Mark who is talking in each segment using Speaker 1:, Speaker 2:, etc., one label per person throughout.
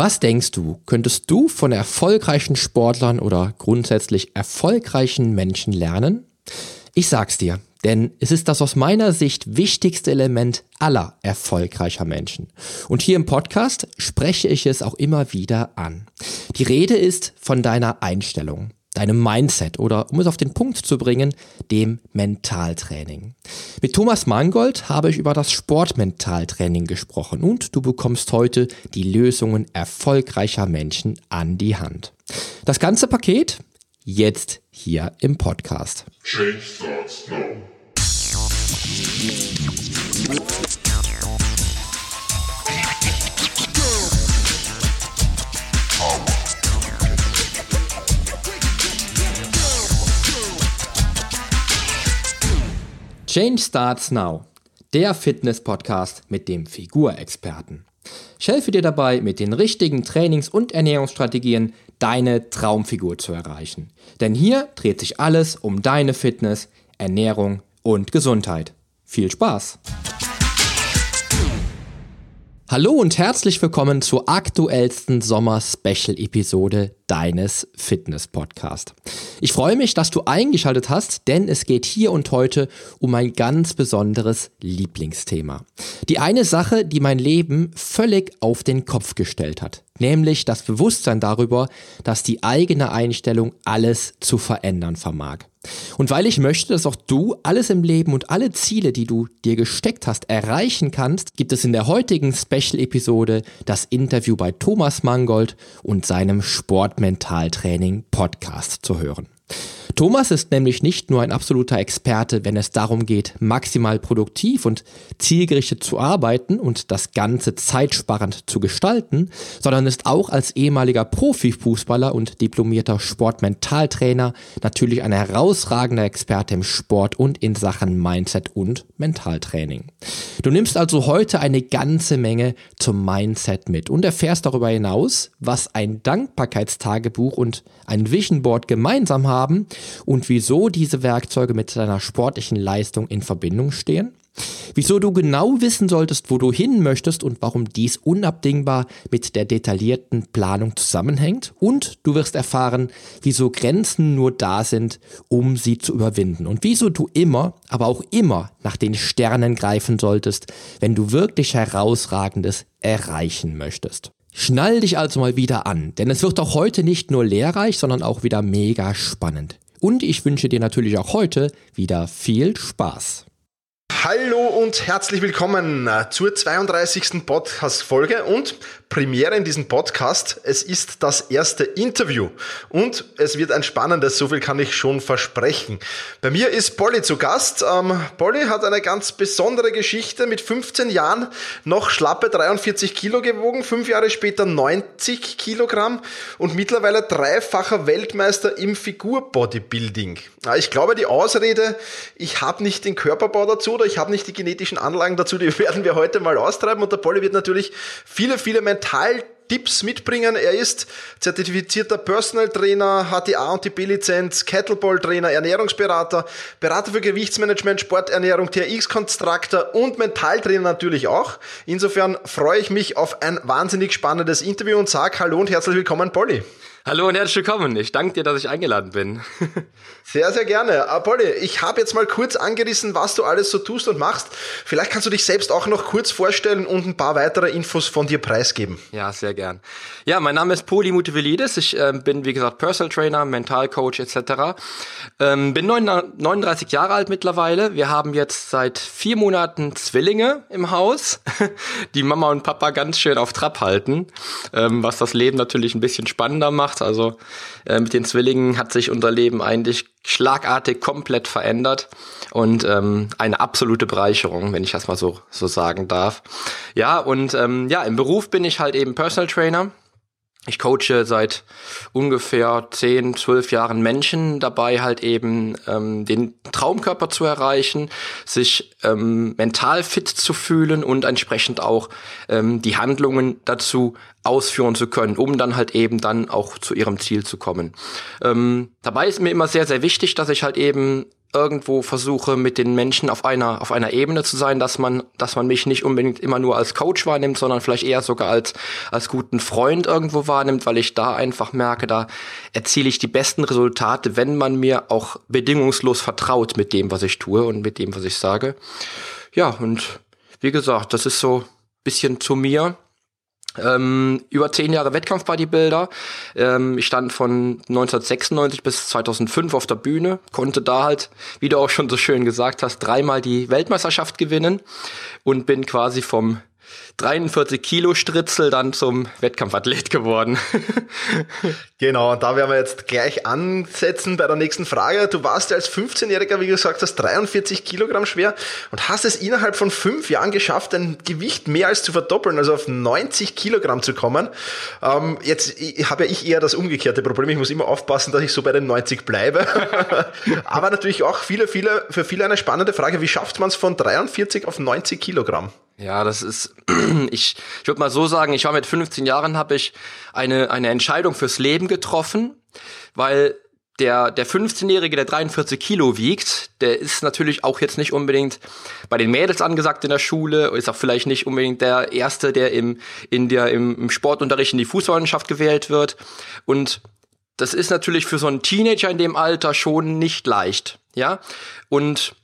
Speaker 1: Was denkst du, könntest du von erfolgreichen Sportlern oder grundsätzlich erfolgreichen Menschen lernen? Ich sag's dir, denn es ist das aus meiner Sicht wichtigste Element aller erfolgreicher Menschen. Und hier im Podcast spreche ich es auch immer wieder an. Die Rede ist von deiner Einstellung deinem Mindset oder, um es auf den Punkt zu bringen, dem Mentaltraining. Mit Thomas Mangold habe ich über das Sportmentaltraining gesprochen und du bekommst heute die Lösungen erfolgreicher Menschen an die Hand. Das ganze Paket jetzt hier im Podcast. Change starts now. Change Starts Now, der Fitness-Podcast mit dem Figurexperten. Ich helfe dir dabei, mit den richtigen Trainings- und Ernährungsstrategien deine Traumfigur zu erreichen. Denn hier dreht sich alles um deine Fitness, Ernährung und Gesundheit. Viel Spaß! Hallo und herzlich willkommen zur aktuellsten Sommer-Special-Episode deines Fitness-Podcast. Ich freue mich, dass du eingeschaltet hast, denn es geht hier und heute um ein ganz besonderes Lieblingsthema. Die eine Sache, die mein Leben völlig auf den Kopf gestellt hat, nämlich das Bewusstsein darüber, dass die eigene Einstellung alles zu verändern vermag. Und weil ich möchte, dass auch du alles im Leben und alle Ziele, die du dir gesteckt hast, erreichen kannst, gibt es in der heutigen Special-Episode das Interview bei Thomas Mangold und seinem Sportmentaltraining Podcast zu hören. Thomas ist nämlich nicht nur ein absoluter Experte, wenn es darum geht, maximal produktiv und zielgerichtet zu arbeiten und das Ganze zeitsparend zu gestalten, sondern ist auch als ehemaliger Profifußballer und diplomierter Sportmentaltrainer natürlich ein herausragender Experte im Sport und in Sachen Mindset und Mentaltraining. Du nimmst also heute eine ganze Menge zum Mindset mit und erfährst darüber hinaus, was ein Dankbarkeitstagebuch und ein Vision Board gemeinsam haben und wieso diese Werkzeuge mit deiner sportlichen Leistung in Verbindung stehen? Wieso du genau wissen solltest, wo du hin möchtest und warum dies unabdingbar mit der detaillierten Planung zusammenhängt. Und du wirst erfahren, wieso Grenzen nur da sind, um sie zu überwinden. Und wieso du immer, aber auch immer nach den Sternen greifen solltest, wenn du wirklich herausragendes erreichen möchtest. Schnall dich also mal wieder an, denn es wird auch heute nicht nur lehrreich, sondern auch wieder mega spannend. Und ich wünsche dir natürlich auch heute wieder viel Spaß.
Speaker 2: Hallo und herzlich willkommen zur 32. Podcast-Folge und Premiere in diesem Podcast. Es ist das erste Interview und es wird ein spannendes, so viel kann ich schon versprechen. Bei mir ist Polly zu Gast. Ähm, Polly hat eine ganz besondere Geschichte. Mit 15 Jahren noch schlappe 43 Kilo gewogen, fünf Jahre später 90 Kilogramm und mittlerweile dreifacher Weltmeister im Figur-Bodybuilding. Ich glaube, die Ausrede, ich habe nicht den Körperbau dazu oder ich habe nicht die genetischen Anlagen dazu, die werden wir heute mal austreiben. Und der Polly wird natürlich viele, viele Mentaltipps mitbringen. Er ist zertifizierter Personal Trainer, hat die A und die B-Lizenz, Kettleball Trainer, Ernährungsberater, Berater für Gewichtsmanagement, Sporternährung, TRX-Konstruktor und Mentaltrainer natürlich auch. Insofern freue ich mich auf ein wahnsinnig spannendes Interview und sage Hallo und herzlich willkommen, Polly.
Speaker 1: Hallo und herzlich willkommen. Ich danke dir, dass ich eingeladen bin.
Speaker 2: sehr, sehr gerne. Polly, ich habe jetzt mal kurz angerissen, was du alles so tust und machst. Vielleicht kannst du dich selbst auch noch kurz vorstellen und ein paar weitere Infos von dir preisgeben.
Speaker 1: Ja, sehr gern. Ja, mein Name ist Poli Mutevelidis. Ich äh, bin, wie gesagt, Personal Trainer, Mentalcoach etc. Ähm, bin 39 Jahre alt mittlerweile. Wir haben jetzt seit vier Monaten Zwillinge im Haus, die Mama und Papa ganz schön auf Trab halten, ähm, was das Leben natürlich ein bisschen spannender macht. Also äh, mit den Zwillingen hat sich unser Leben eigentlich schlagartig komplett verändert und ähm, eine absolute Bereicherung, wenn ich das mal so, so sagen darf. Ja, und ähm, ja, im Beruf bin ich halt eben Personal Trainer. Ich coache seit ungefähr 10, 12 Jahren Menschen dabei, halt eben ähm, den Traumkörper zu erreichen, sich ähm, mental fit zu fühlen und entsprechend auch ähm, die Handlungen dazu ausführen zu können, um dann halt eben dann auch zu ihrem Ziel zu kommen. Ähm, dabei ist mir immer sehr, sehr wichtig, dass ich halt eben irgendwo versuche, mit den Menschen auf einer, auf einer Ebene zu sein, dass man, dass man mich nicht unbedingt immer nur als Coach wahrnimmt, sondern vielleicht eher sogar als, als guten Freund irgendwo wahrnimmt, weil ich da einfach merke, da erziele ich die besten Resultate, wenn man mir auch bedingungslos vertraut mit dem, was ich tue und mit dem, was ich sage. Ja, und wie gesagt, das ist so bisschen zu mir. Ähm, über zehn Jahre Wettkampf-Bodybuilder. Ähm, ich stand von 1996 bis 2005 auf der Bühne, konnte da halt, wie du auch schon so schön gesagt hast, dreimal die Weltmeisterschaft gewinnen und bin quasi vom 43 Kilo Stritzel dann zum Wettkampfathlet geworden.
Speaker 2: genau, und da werden wir jetzt gleich ansetzen bei der nächsten Frage. Du warst ja als 15-Jähriger, wie gesagt hast, 43 Kilogramm schwer und hast es innerhalb von fünf Jahren geschafft, dein Gewicht mehr als zu verdoppeln, also auf 90 Kilogramm zu kommen. Ähm, jetzt habe ja ich eher das umgekehrte Problem. Ich muss immer aufpassen, dass ich so bei den 90 bleibe. Aber natürlich auch viele, viele, für viele eine spannende Frage. Wie schafft man es von 43 auf 90 Kilogramm?
Speaker 1: Ja, das ist, ich, ich würde mal so sagen, ich war mit 15 Jahren, habe ich eine, eine Entscheidung fürs Leben getroffen, weil der, der 15-Jährige, der 43 Kilo wiegt, der ist natürlich auch jetzt nicht unbedingt bei den Mädels angesagt in der Schule, ist auch vielleicht nicht unbedingt der Erste, der im, in der, im, Sportunterricht in die Fußballmannschaft gewählt wird. Und das ist natürlich für so einen Teenager in dem Alter schon nicht leicht, ja. Und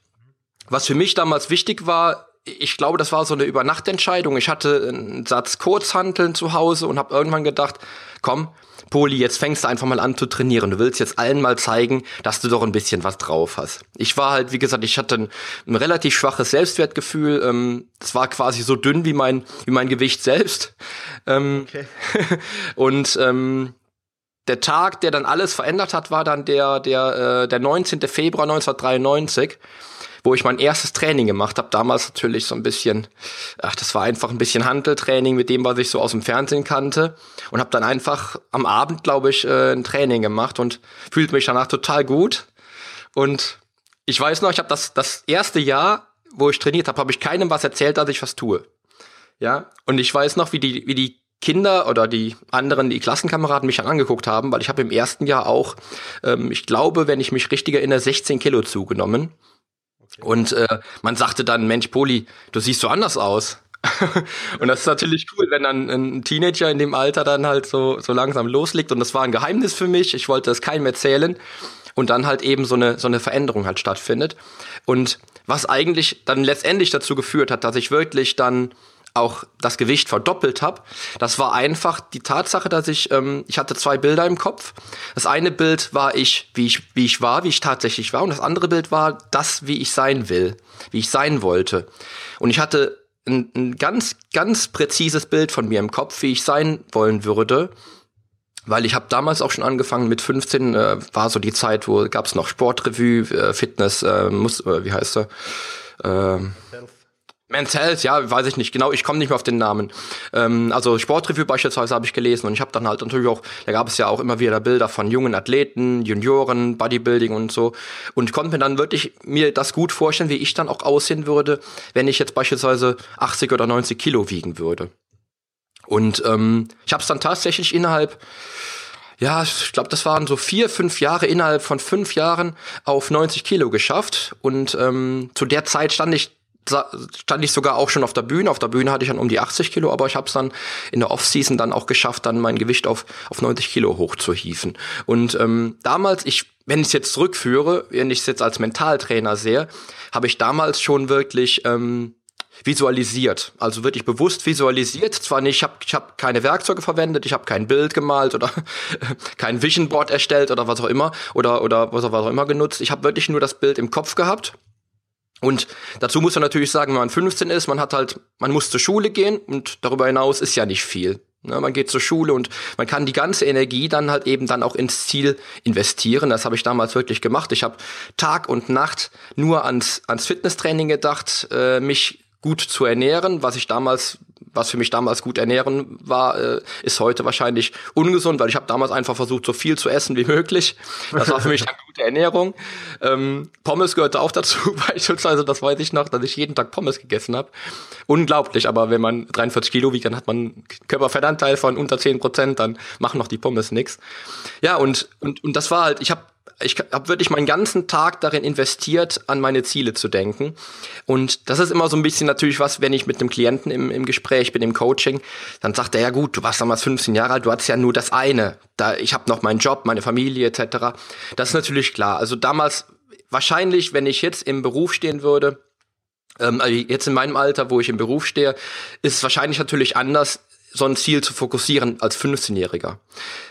Speaker 1: was für mich damals wichtig war, ich glaube, das war so eine Übernachtentscheidung. Ich hatte einen Satz Kurzhanteln zu Hause und habe irgendwann gedacht, komm, Poli, jetzt fängst du einfach mal an zu trainieren. Du willst jetzt allen mal zeigen, dass du doch ein bisschen was drauf hast. Ich war halt, wie gesagt, ich hatte ein, ein relativ schwaches Selbstwertgefühl. Ähm, es war quasi so dünn wie mein, wie mein Gewicht selbst. Ähm, okay. und ähm, der Tag, der dann alles verändert hat, war dann der, der, äh, der 19. Februar 1993 wo ich mein erstes Training gemacht habe. Damals natürlich so ein bisschen, ach, das war einfach ein bisschen Handeltraining mit dem, was ich so aus dem Fernsehen kannte. Und habe dann einfach am Abend, glaube ich, äh, ein Training gemacht und fühlte mich danach total gut. Und ich weiß noch, ich habe das, das erste Jahr, wo ich trainiert habe, habe ich keinem was erzählt, dass ich was tue. Ja, und ich weiß noch, wie die, wie die Kinder oder die anderen, die Klassenkameraden mich dann angeguckt haben, weil ich habe im ersten Jahr auch, ähm, ich glaube, wenn ich mich richtig erinnere, 16 Kilo zugenommen. Und äh, man sagte dann, Mensch, Poli, du siehst so anders aus. und das ist natürlich cool, wenn dann ein Teenager in dem Alter dann halt so, so langsam loslegt. Und das war ein Geheimnis für mich. Ich wollte es keinem erzählen. Und dann halt eben so eine, so eine Veränderung halt stattfindet. Und was eigentlich dann letztendlich dazu geführt hat, dass ich wirklich dann auch das Gewicht verdoppelt habe. Das war einfach die Tatsache, dass ich, ähm, ich hatte zwei Bilder im Kopf. Das eine Bild war ich, wie ich, wie ich war, wie ich tatsächlich war, und das andere Bild war das, wie ich sein will, wie ich sein wollte. Und ich hatte ein, ein ganz, ganz präzises Bild von mir im Kopf, wie ich sein wollen würde. Weil ich habe damals auch schon angefangen mit 15, äh, war so die Zeit, wo gab es noch Sportrevue, äh, Fitness, äh, muss, äh, wie heißt er? Äh, Men's Health, ja, weiß ich nicht genau, ich komme nicht mehr auf den Namen. Ähm, also Sportreview beispielsweise habe ich gelesen und ich habe dann halt natürlich auch, da gab es ja auch immer wieder Bilder von jungen Athleten, Junioren, Bodybuilding und so und konnte mir dann wirklich mir das gut vorstellen, wie ich dann auch aussehen würde, wenn ich jetzt beispielsweise 80 oder 90 Kilo wiegen würde. Und ähm, ich habe es dann tatsächlich innerhalb ja, ich glaube, das waren so vier, fünf Jahre, innerhalb von fünf Jahren auf 90 Kilo geschafft. Und ähm, zu der Zeit stand ich stand ich sogar auch schon auf der Bühne. Auf der Bühne hatte ich dann um die 80 Kilo, aber ich habe es dann in der Offseason dann auch geschafft, dann mein Gewicht auf, auf 90 Kilo hochzuhieven. Und ähm, damals, ich, wenn ich es jetzt zurückführe, wenn ich es jetzt als Mentaltrainer sehe, habe ich damals schon wirklich ähm, visualisiert, also wirklich bewusst visualisiert. Zwar nicht, ich habe ich hab keine Werkzeuge verwendet, ich habe kein Bild gemalt oder kein Vision Board erstellt oder was auch immer oder oder was auch immer genutzt. Ich habe wirklich nur das Bild im Kopf gehabt und dazu muss man natürlich sagen, wenn man 15 ist, man hat halt, man muss zur Schule gehen und darüber hinaus ist ja nicht viel. Ne, man geht zur Schule und man kann die ganze Energie dann halt eben dann auch ins Ziel investieren. Das habe ich damals wirklich gemacht. Ich habe Tag und Nacht nur ans, ans Fitnesstraining gedacht, äh, mich gut zu ernähren, was ich damals was für mich damals gut ernähren war, äh, ist heute wahrscheinlich ungesund, weil ich habe damals einfach versucht, so viel zu essen wie möglich. Das war für mich eine gute Ernährung. Ähm, Pommes gehörte auch dazu, beispielsweise, das weiß ich noch, dass ich jeden Tag Pommes gegessen habe. Unglaublich, aber wenn man 43 Kilo wiegt, dann hat man einen Körperfettanteil von unter 10 Prozent, dann machen noch die Pommes nix. Ja, und, und, und das war halt, ich habe ich habe wirklich meinen ganzen Tag darin investiert, an meine Ziele zu denken. Und das ist immer so ein bisschen natürlich was, wenn ich mit einem Klienten im, im Gespräch bin, im Coaching, dann sagt er, ja gut, du warst damals 15 Jahre alt, du hattest ja nur das eine. Da, ich habe noch meinen Job, meine Familie etc. Das ist natürlich klar. Also damals, wahrscheinlich, wenn ich jetzt im Beruf stehen würde, ähm, also jetzt in meinem Alter, wo ich im Beruf stehe, ist es wahrscheinlich natürlich anders, so ein Ziel zu fokussieren als 15-Jähriger.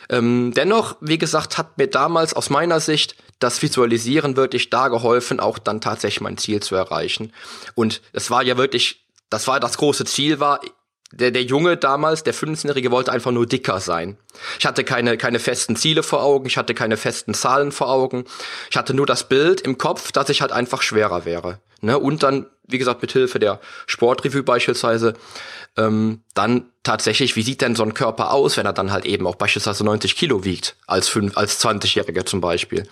Speaker 1: Ähm, dennoch, wie gesagt, hat mir damals aus meiner Sicht das Visualisieren wirklich da geholfen, auch dann tatsächlich mein Ziel zu erreichen. Und es war ja wirklich, das war das große Ziel war, der, der Junge damals, der 15-Jährige, wollte einfach nur dicker sein. Ich hatte keine, keine festen Ziele vor Augen, ich hatte keine festen Zahlen vor Augen. Ich hatte nur das Bild im Kopf, dass ich halt einfach schwerer wäre. Ne? Und dann, wie gesagt, mit Hilfe der Sportrevue beispielsweise, ähm, dann tatsächlich, wie sieht denn so ein Körper aus, wenn er dann halt eben auch beispielsweise 90 Kilo wiegt, als, fünf, als 20-Jähriger zum Beispiel.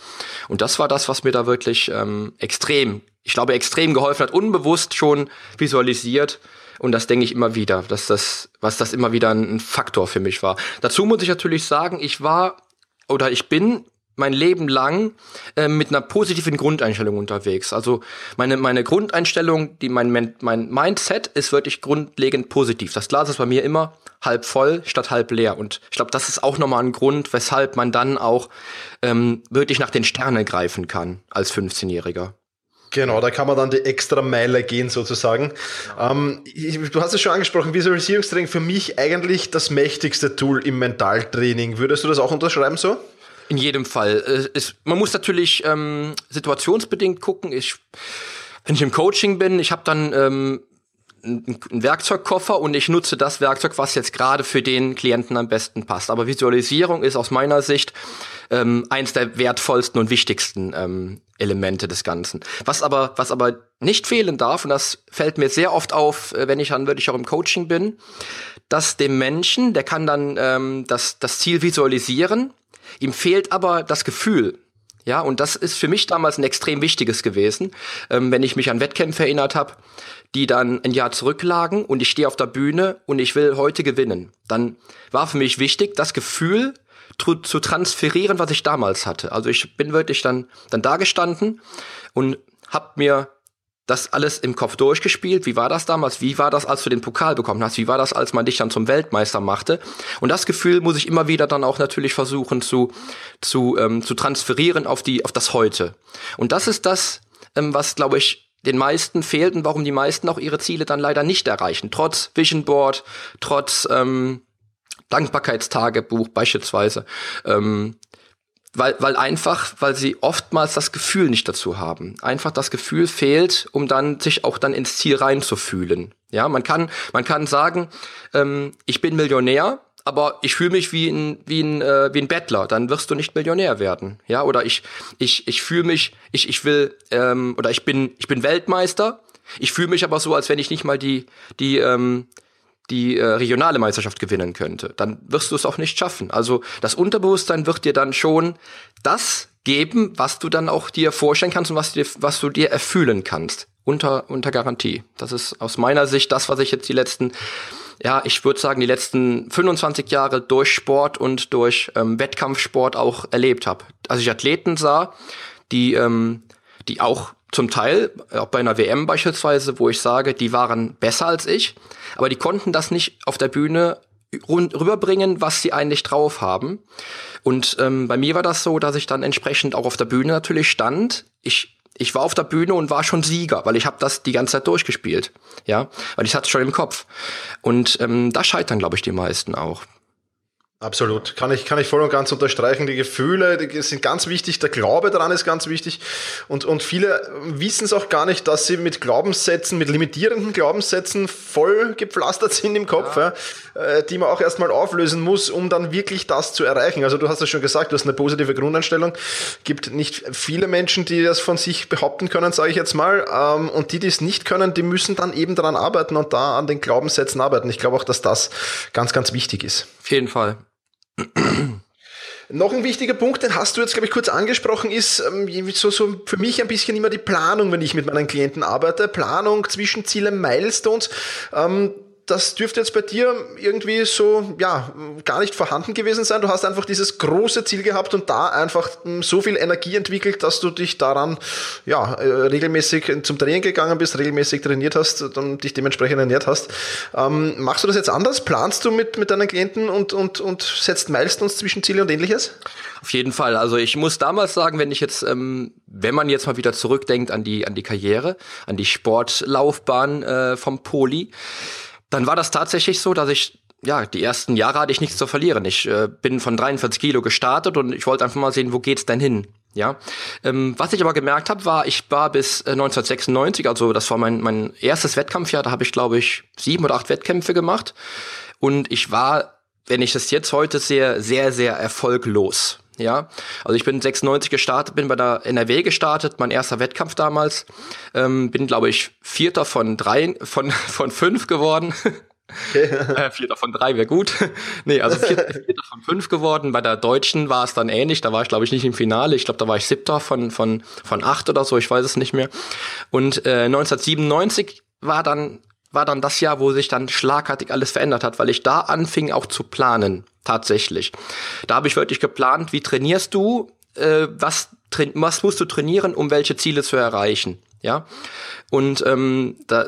Speaker 1: Und das war das, was mir da wirklich ähm, extrem, ich glaube, extrem geholfen hat, unbewusst schon visualisiert. Und das denke ich immer wieder, dass das, was das immer wieder ein Faktor für mich war. Dazu muss ich natürlich sagen, ich war oder ich bin mein Leben lang äh, mit einer positiven Grundeinstellung unterwegs. Also meine, meine Grundeinstellung, die mein, mein Mindset ist wirklich grundlegend positiv. Das Glas ist bei mir immer halb voll statt halb leer. Und ich glaube, das ist auch nochmal ein Grund, weshalb man dann auch ähm, wirklich nach den Sternen greifen kann als 15-Jähriger.
Speaker 2: Genau, da kann man dann die extra Meile gehen sozusagen. Ähm, du hast es schon angesprochen, Visualisierungstraining für mich eigentlich das mächtigste Tool im Mentaltraining. Würdest du das auch unterschreiben so?
Speaker 1: In jedem Fall. Es, man muss natürlich ähm, situationsbedingt gucken. Ich, wenn ich im Coaching bin, ich habe dann ähm, einen Werkzeugkoffer und ich nutze das Werkzeug, was jetzt gerade für den Klienten am besten passt. Aber Visualisierung ist aus meiner Sicht ähm, eins der wertvollsten und wichtigsten ähm, Elemente des Ganzen. Was aber, was aber nicht fehlen darf, und das fällt mir sehr oft auf, äh, wenn ich dann wirklich auch im Coaching bin, dass dem Menschen, der kann dann ähm, das, das Ziel visualisieren, Ihm fehlt aber das Gefühl. Ja, und das ist für mich damals ein extrem wichtiges gewesen, ähm, wenn ich mich an Wettkämpfe erinnert habe, die dann ein Jahr zurücklagen und ich stehe auf der Bühne und ich will heute gewinnen. Dann war für mich wichtig, das Gefühl zu transferieren, was ich damals hatte. Also ich bin wirklich dann, dann da gestanden und habe mir das alles im Kopf durchgespielt. Wie war das damals? Wie war das, als du den Pokal bekommen hast? Wie war das, als man dich dann zum Weltmeister machte? Und das Gefühl muss ich immer wieder dann auch natürlich versuchen zu, zu, ähm, zu transferieren auf, die, auf das Heute. Und das ist das, ähm, was, glaube ich, den meisten fehlt und warum die meisten auch ihre Ziele dann leider nicht erreichen. Trotz Vision Board, trotz ähm, Dankbarkeitstagebuch beispielsweise. Ähm, weil, weil einfach, weil sie oftmals das Gefühl nicht dazu haben. Einfach das Gefühl fehlt, um dann sich auch dann ins Ziel reinzufühlen. Ja, man kann, man kann sagen, ähm, ich bin Millionär, aber ich fühle mich wie ein, wie ein, äh, wie ein Bettler, dann wirst du nicht Millionär werden. Ja, oder ich, ich, ich fühle mich, ich, ich will, ähm, oder ich bin, ich bin Weltmeister, ich fühle mich aber so, als wenn ich nicht mal die, die, ähm, die äh, regionale Meisterschaft gewinnen könnte, dann wirst du es auch nicht schaffen. Also das Unterbewusstsein wird dir dann schon das geben, was du dann auch dir vorstellen kannst und was, dir, was du dir erfüllen kannst. Unter, unter Garantie. Das ist aus meiner Sicht das, was ich jetzt die letzten, ja, ich würde sagen, die letzten 25 Jahre durch Sport und durch ähm, Wettkampfsport auch erlebt habe. Als ich Athleten sah, die, ähm, die auch zum Teil, auch bei einer WM beispielsweise, wo ich sage, die waren besser als ich, aber die konnten das nicht auf der Bühne rüberbringen, was sie eigentlich drauf haben. Und ähm, bei mir war das so, dass ich dann entsprechend auch auf der Bühne natürlich stand. Ich ich war auf der Bühne und war schon Sieger, weil ich habe das die ganze Zeit durchgespielt, ja, weil ich hatte schon im Kopf. Und ähm, da scheitern, glaube ich, die meisten auch.
Speaker 2: Absolut, kann ich, kann ich voll und ganz unterstreichen. Die Gefühle die sind ganz wichtig, der Glaube daran ist ganz wichtig. Und, und viele wissen es auch gar nicht, dass sie mit Glaubenssätzen, mit limitierenden Glaubenssätzen voll gepflastert sind im Kopf, ja. Ja, äh, die man auch erstmal auflösen muss, um dann wirklich das zu erreichen. Also du hast es schon gesagt, du hast eine positive Grundeinstellung. Gibt nicht viele Menschen, die das von sich behaupten können, sage ich jetzt mal. Ähm, und die, die es nicht können, die müssen dann eben daran arbeiten und da an den Glaubenssätzen arbeiten. Ich glaube auch, dass das ganz, ganz wichtig ist.
Speaker 1: Auf jeden Fall.
Speaker 2: Noch ein wichtiger Punkt, den hast du jetzt, glaube ich, kurz angesprochen, ist ähm, so, so für mich ein bisschen immer die Planung, wenn ich mit meinen Klienten arbeite. Planung, Zwischenziele, Milestones. Ähm, das dürfte jetzt bei dir irgendwie so, ja, gar nicht vorhanden gewesen sein. Du hast einfach dieses große Ziel gehabt und da einfach hm, so viel Energie entwickelt, dass du dich daran, ja, äh, regelmäßig zum Training gegangen bist, regelmäßig trainiert hast und dich dementsprechend ernährt hast. Ähm, machst du das jetzt anders? Planst du mit, mit deinen Klienten und, und, und setzt Milestones, Zwischenziele und ähnliches?
Speaker 1: Auf jeden Fall. Also ich muss damals sagen, wenn ich jetzt, ähm, wenn man jetzt mal wieder zurückdenkt an die, an die Karriere, an die Sportlaufbahn äh, vom Poli, dann war das tatsächlich so, dass ich ja, die ersten Jahre hatte ich nichts zu verlieren. Ich äh, bin von 43 Kilo gestartet und ich wollte einfach mal sehen, wo geht's denn hin? Ja, ähm, was ich aber gemerkt habe, war, ich war bis äh, 1996, also das war mein mein erstes Wettkampfjahr. Da habe ich glaube ich sieben oder acht Wettkämpfe gemacht und ich war, wenn ich das jetzt heute sehe, sehr sehr erfolglos. Ja, also ich bin 96 gestartet, bin bei der NRW gestartet, mein erster Wettkampf damals. Ähm, bin, glaube ich, Vierter von drei, von, von fünf geworden. Okay. äh, vierter von drei wäre gut. nee, also vierter, vierter, von fünf geworden. Bei der Deutschen war es dann ähnlich. Da war ich, glaube ich, nicht im Finale. Ich glaube, da war ich siebter von, von, von acht oder so. Ich weiß es nicht mehr. Und äh, 1997 war dann war dann das Jahr, wo sich dann schlagartig alles verändert hat, weil ich da anfing auch zu planen, tatsächlich. Da habe ich wirklich geplant, wie trainierst du, äh, was, was musst du trainieren, um welche Ziele zu erreichen, ja. Und ähm, da,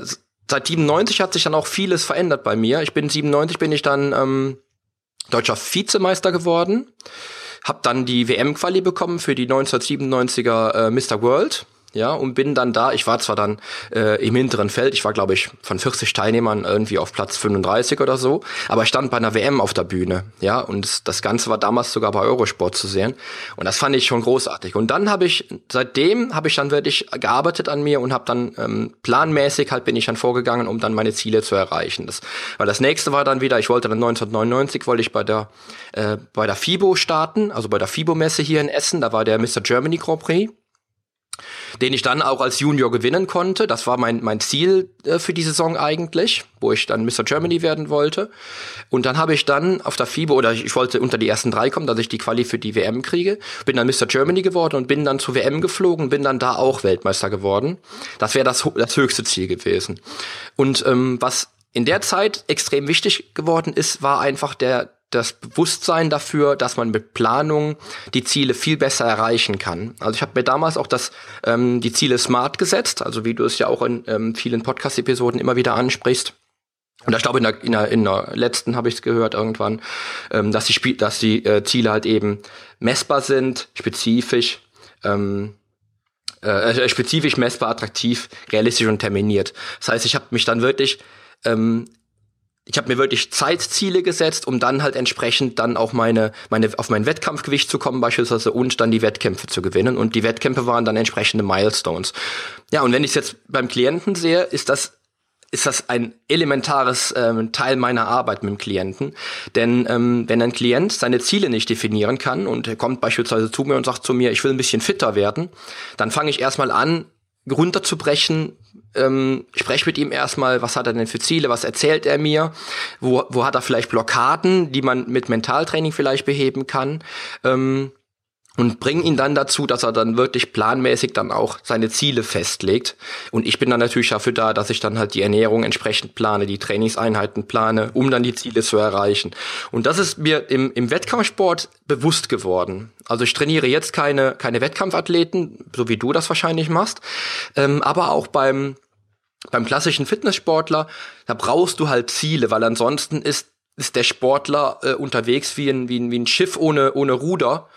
Speaker 1: seit 97 hat sich dann auch vieles verändert bei mir. Ich bin 97 bin ich dann ähm, deutscher Vizemeister geworden, habe dann die WM-Quali bekommen für die 1997er äh, Mr. World ja, und bin dann da. Ich war zwar dann äh, im hinteren Feld, ich war glaube ich von 40 Teilnehmern irgendwie auf Platz 35 oder so, aber ich stand bei einer WM auf der Bühne, ja, und das Ganze war damals sogar bei Eurosport zu sehen und das fand ich schon großartig. Und dann habe ich seitdem habe ich dann wirklich gearbeitet an mir und habe dann ähm, planmäßig halt bin ich dann vorgegangen, um dann meine Ziele zu erreichen. Das, weil das nächste war dann wieder, ich wollte dann 1999 wollte ich bei der äh, bei der FIBO starten, also bei der FIBO Messe hier in Essen, da war der Mr. Germany Grand Prix den ich dann auch als Junior gewinnen konnte. Das war mein, mein Ziel äh, für die Saison eigentlich, wo ich dann Mr. Germany werden wollte. Und dann habe ich dann auf der FIBO, oder ich, ich wollte unter die ersten drei kommen, dass ich die Quali für die WM kriege, bin dann Mr. Germany geworden und bin dann zur WM geflogen, bin dann da auch Weltmeister geworden. Das wäre das, das höchste Ziel gewesen. Und ähm, was in der Zeit extrem wichtig geworden ist, war einfach der, das Bewusstsein dafür, dass man mit Planung die Ziele viel besser erreichen kann. Also ich habe mir damals auch das, ähm, die Ziele SMART gesetzt, also wie du es ja auch in ähm, vielen Podcast-Episoden immer wieder ansprichst. Und ich glaube, in der, in der, in der letzten habe ich es gehört irgendwann, ähm, dass die, dass die äh, Ziele halt eben messbar sind, spezifisch, ähm, äh, spezifisch messbar, attraktiv, realistisch und terminiert. Das heißt, ich habe mich dann wirklich ähm, ich habe mir wirklich Zeitziele gesetzt, um dann halt entsprechend dann auch meine, meine, auf mein Wettkampfgewicht zu kommen beispielsweise und dann die Wettkämpfe zu gewinnen. Und die Wettkämpfe waren dann entsprechende Milestones. Ja, und wenn ich es jetzt beim Klienten sehe, ist das ist das ein elementares ähm, Teil meiner Arbeit mit dem Klienten. Denn ähm, wenn ein Klient seine Ziele nicht definieren kann und er kommt beispielsweise zu mir und sagt zu mir, ich will ein bisschen fitter werden, dann fange ich erstmal an, runterzubrechen, ähm, spreche mit ihm erstmal, was hat er denn für Ziele, was erzählt er mir, wo, wo hat er vielleicht Blockaden, die man mit Mentaltraining vielleicht beheben kann. Ähm, und bring ihn dann dazu, dass er dann wirklich planmäßig dann auch seine Ziele festlegt. Und ich bin dann natürlich dafür da, dass ich dann halt die Ernährung entsprechend plane, die Trainingseinheiten plane, um dann die Ziele zu erreichen. Und das ist mir im, im Wettkampfsport bewusst geworden. Also ich trainiere jetzt keine, keine Wettkampfathleten, so wie du das wahrscheinlich machst, ähm, aber auch beim, beim klassischen Fitnesssportler, da brauchst du halt Ziele, weil ansonsten ist, ist der Sportler äh, unterwegs wie ein, wie ein, wie ein Schiff ohne, ohne Ruder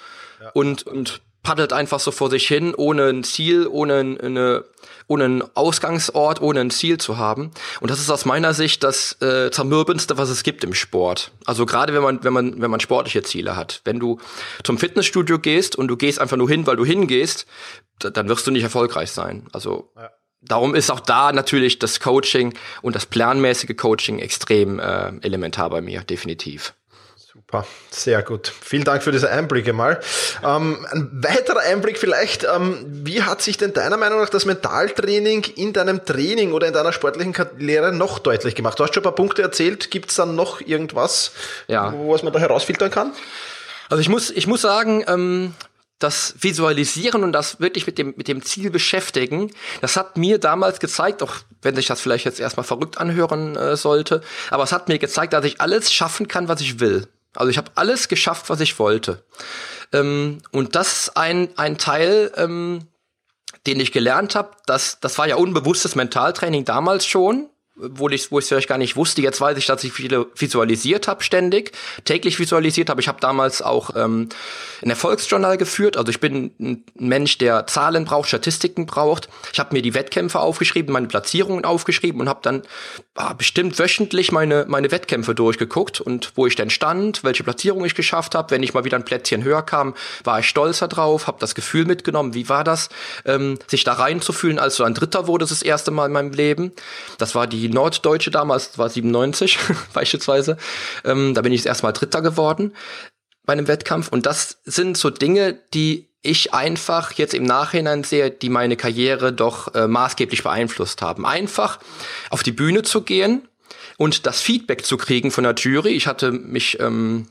Speaker 1: und, und paddelt einfach so vor sich hin, ohne ein Ziel, ohne eine, ohne einen Ausgangsort, ohne ein Ziel zu haben. Und das ist aus meiner Sicht das äh, zermürbendste, was es gibt im Sport. Also gerade wenn man, wenn man, wenn man sportliche Ziele hat. Wenn du zum Fitnessstudio gehst und du gehst einfach nur hin, weil du hingehst, dann wirst du nicht erfolgreich sein. Also ja. darum ist auch da natürlich das Coaching und das planmäßige Coaching extrem äh, elementar bei mir, definitiv.
Speaker 2: Sehr gut. Vielen Dank für diese Einblicke mal. Ähm, ein weiterer Einblick vielleicht, ähm, wie hat sich denn deiner Meinung nach das Mentaltraining in deinem Training oder in deiner sportlichen Karriere noch deutlich gemacht? Du hast schon ein paar Punkte erzählt, gibt es dann noch irgendwas, ja. was man da herausfiltern kann?
Speaker 1: Also ich muss, ich muss sagen, ähm, das Visualisieren und das wirklich mit dem, mit dem Ziel beschäftigen, das hat mir damals gezeigt, auch wenn sich das vielleicht jetzt erstmal verrückt anhören äh, sollte, aber es hat mir gezeigt, dass ich alles schaffen kann, was ich will. Also ich habe alles geschafft, was ich wollte. Ähm, und das ist ein, ein Teil, ähm, den ich gelernt habe. Das, das war ja unbewusstes Mentaltraining damals schon wo ich wo ich vielleicht gar nicht wusste. Jetzt weiß ich, dass ich viele visualisiert habe ständig, täglich visualisiert habe. Ich habe damals auch ähm, ein Erfolgsjournal geführt. Also ich bin ein Mensch, der Zahlen braucht, Statistiken braucht. Ich habe mir die Wettkämpfe aufgeschrieben, meine Platzierungen aufgeschrieben und habe dann ah, bestimmt wöchentlich meine meine Wettkämpfe durchgeguckt und wo ich denn stand, welche Platzierung ich geschafft habe. Wenn ich mal wieder ein Plätzchen höher kam, war ich stolzer drauf, habe das Gefühl mitgenommen. Wie war das, ähm, sich da reinzufühlen, als so ein Dritter wurde das erste Mal in meinem Leben. Das war die Norddeutsche damals, war 97 beispielsweise. Ähm, da bin ich erstmal Dritter geworden bei einem Wettkampf. Und das sind so Dinge, die ich einfach jetzt im Nachhinein sehe, die meine Karriere doch äh, maßgeblich beeinflusst haben. Einfach auf die Bühne zu gehen und das Feedback zu kriegen von der Jury. Ich hatte mich ähm,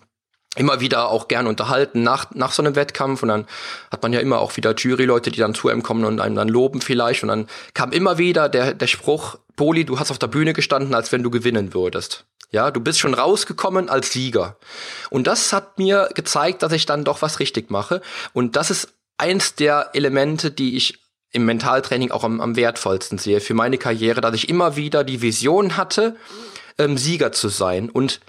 Speaker 1: immer wieder auch gern unterhalten nach, nach so einem Wettkampf und dann hat man ja immer auch wieder Juryleute, die dann zu einem kommen und einem dann loben vielleicht und dann kam immer wieder der, der Spruch, Poli, du hast auf der Bühne gestanden, als wenn du gewinnen würdest. Ja, du bist schon rausgekommen als Sieger. Und das hat mir gezeigt, dass ich dann doch was richtig mache. Und das ist eins der Elemente, die ich im Mentaltraining auch am, am wertvollsten sehe für meine Karriere, dass ich immer wieder die Vision hatte, ähm, Sieger zu sein. Und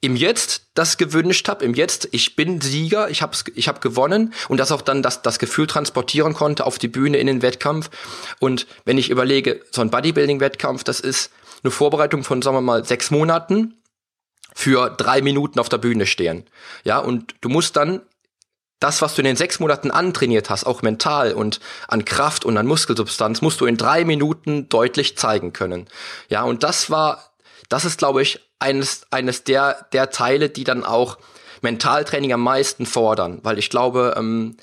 Speaker 1: im Jetzt das gewünscht habe, im Jetzt, ich bin Sieger, ich habe ich hab gewonnen und das auch dann das, das Gefühl transportieren konnte auf die Bühne in den Wettkampf. Und wenn ich überlege, so ein Bodybuilding-Wettkampf, das ist eine Vorbereitung von, sagen wir mal, sechs Monaten für drei Minuten auf der Bühne stehen. Ja, und du musst dann das, was du in den sechs Monaten antrainiert hast, auch mental und an Kraft und an Muskelsubstanz, musst du in drei Minuten deutlich zeigen können. Ja, und das war, das ist, glaube ich, eines, eines der, der Teile, die dann auch Mentaltraining am meisten fordern, weil ich glaube, ähm,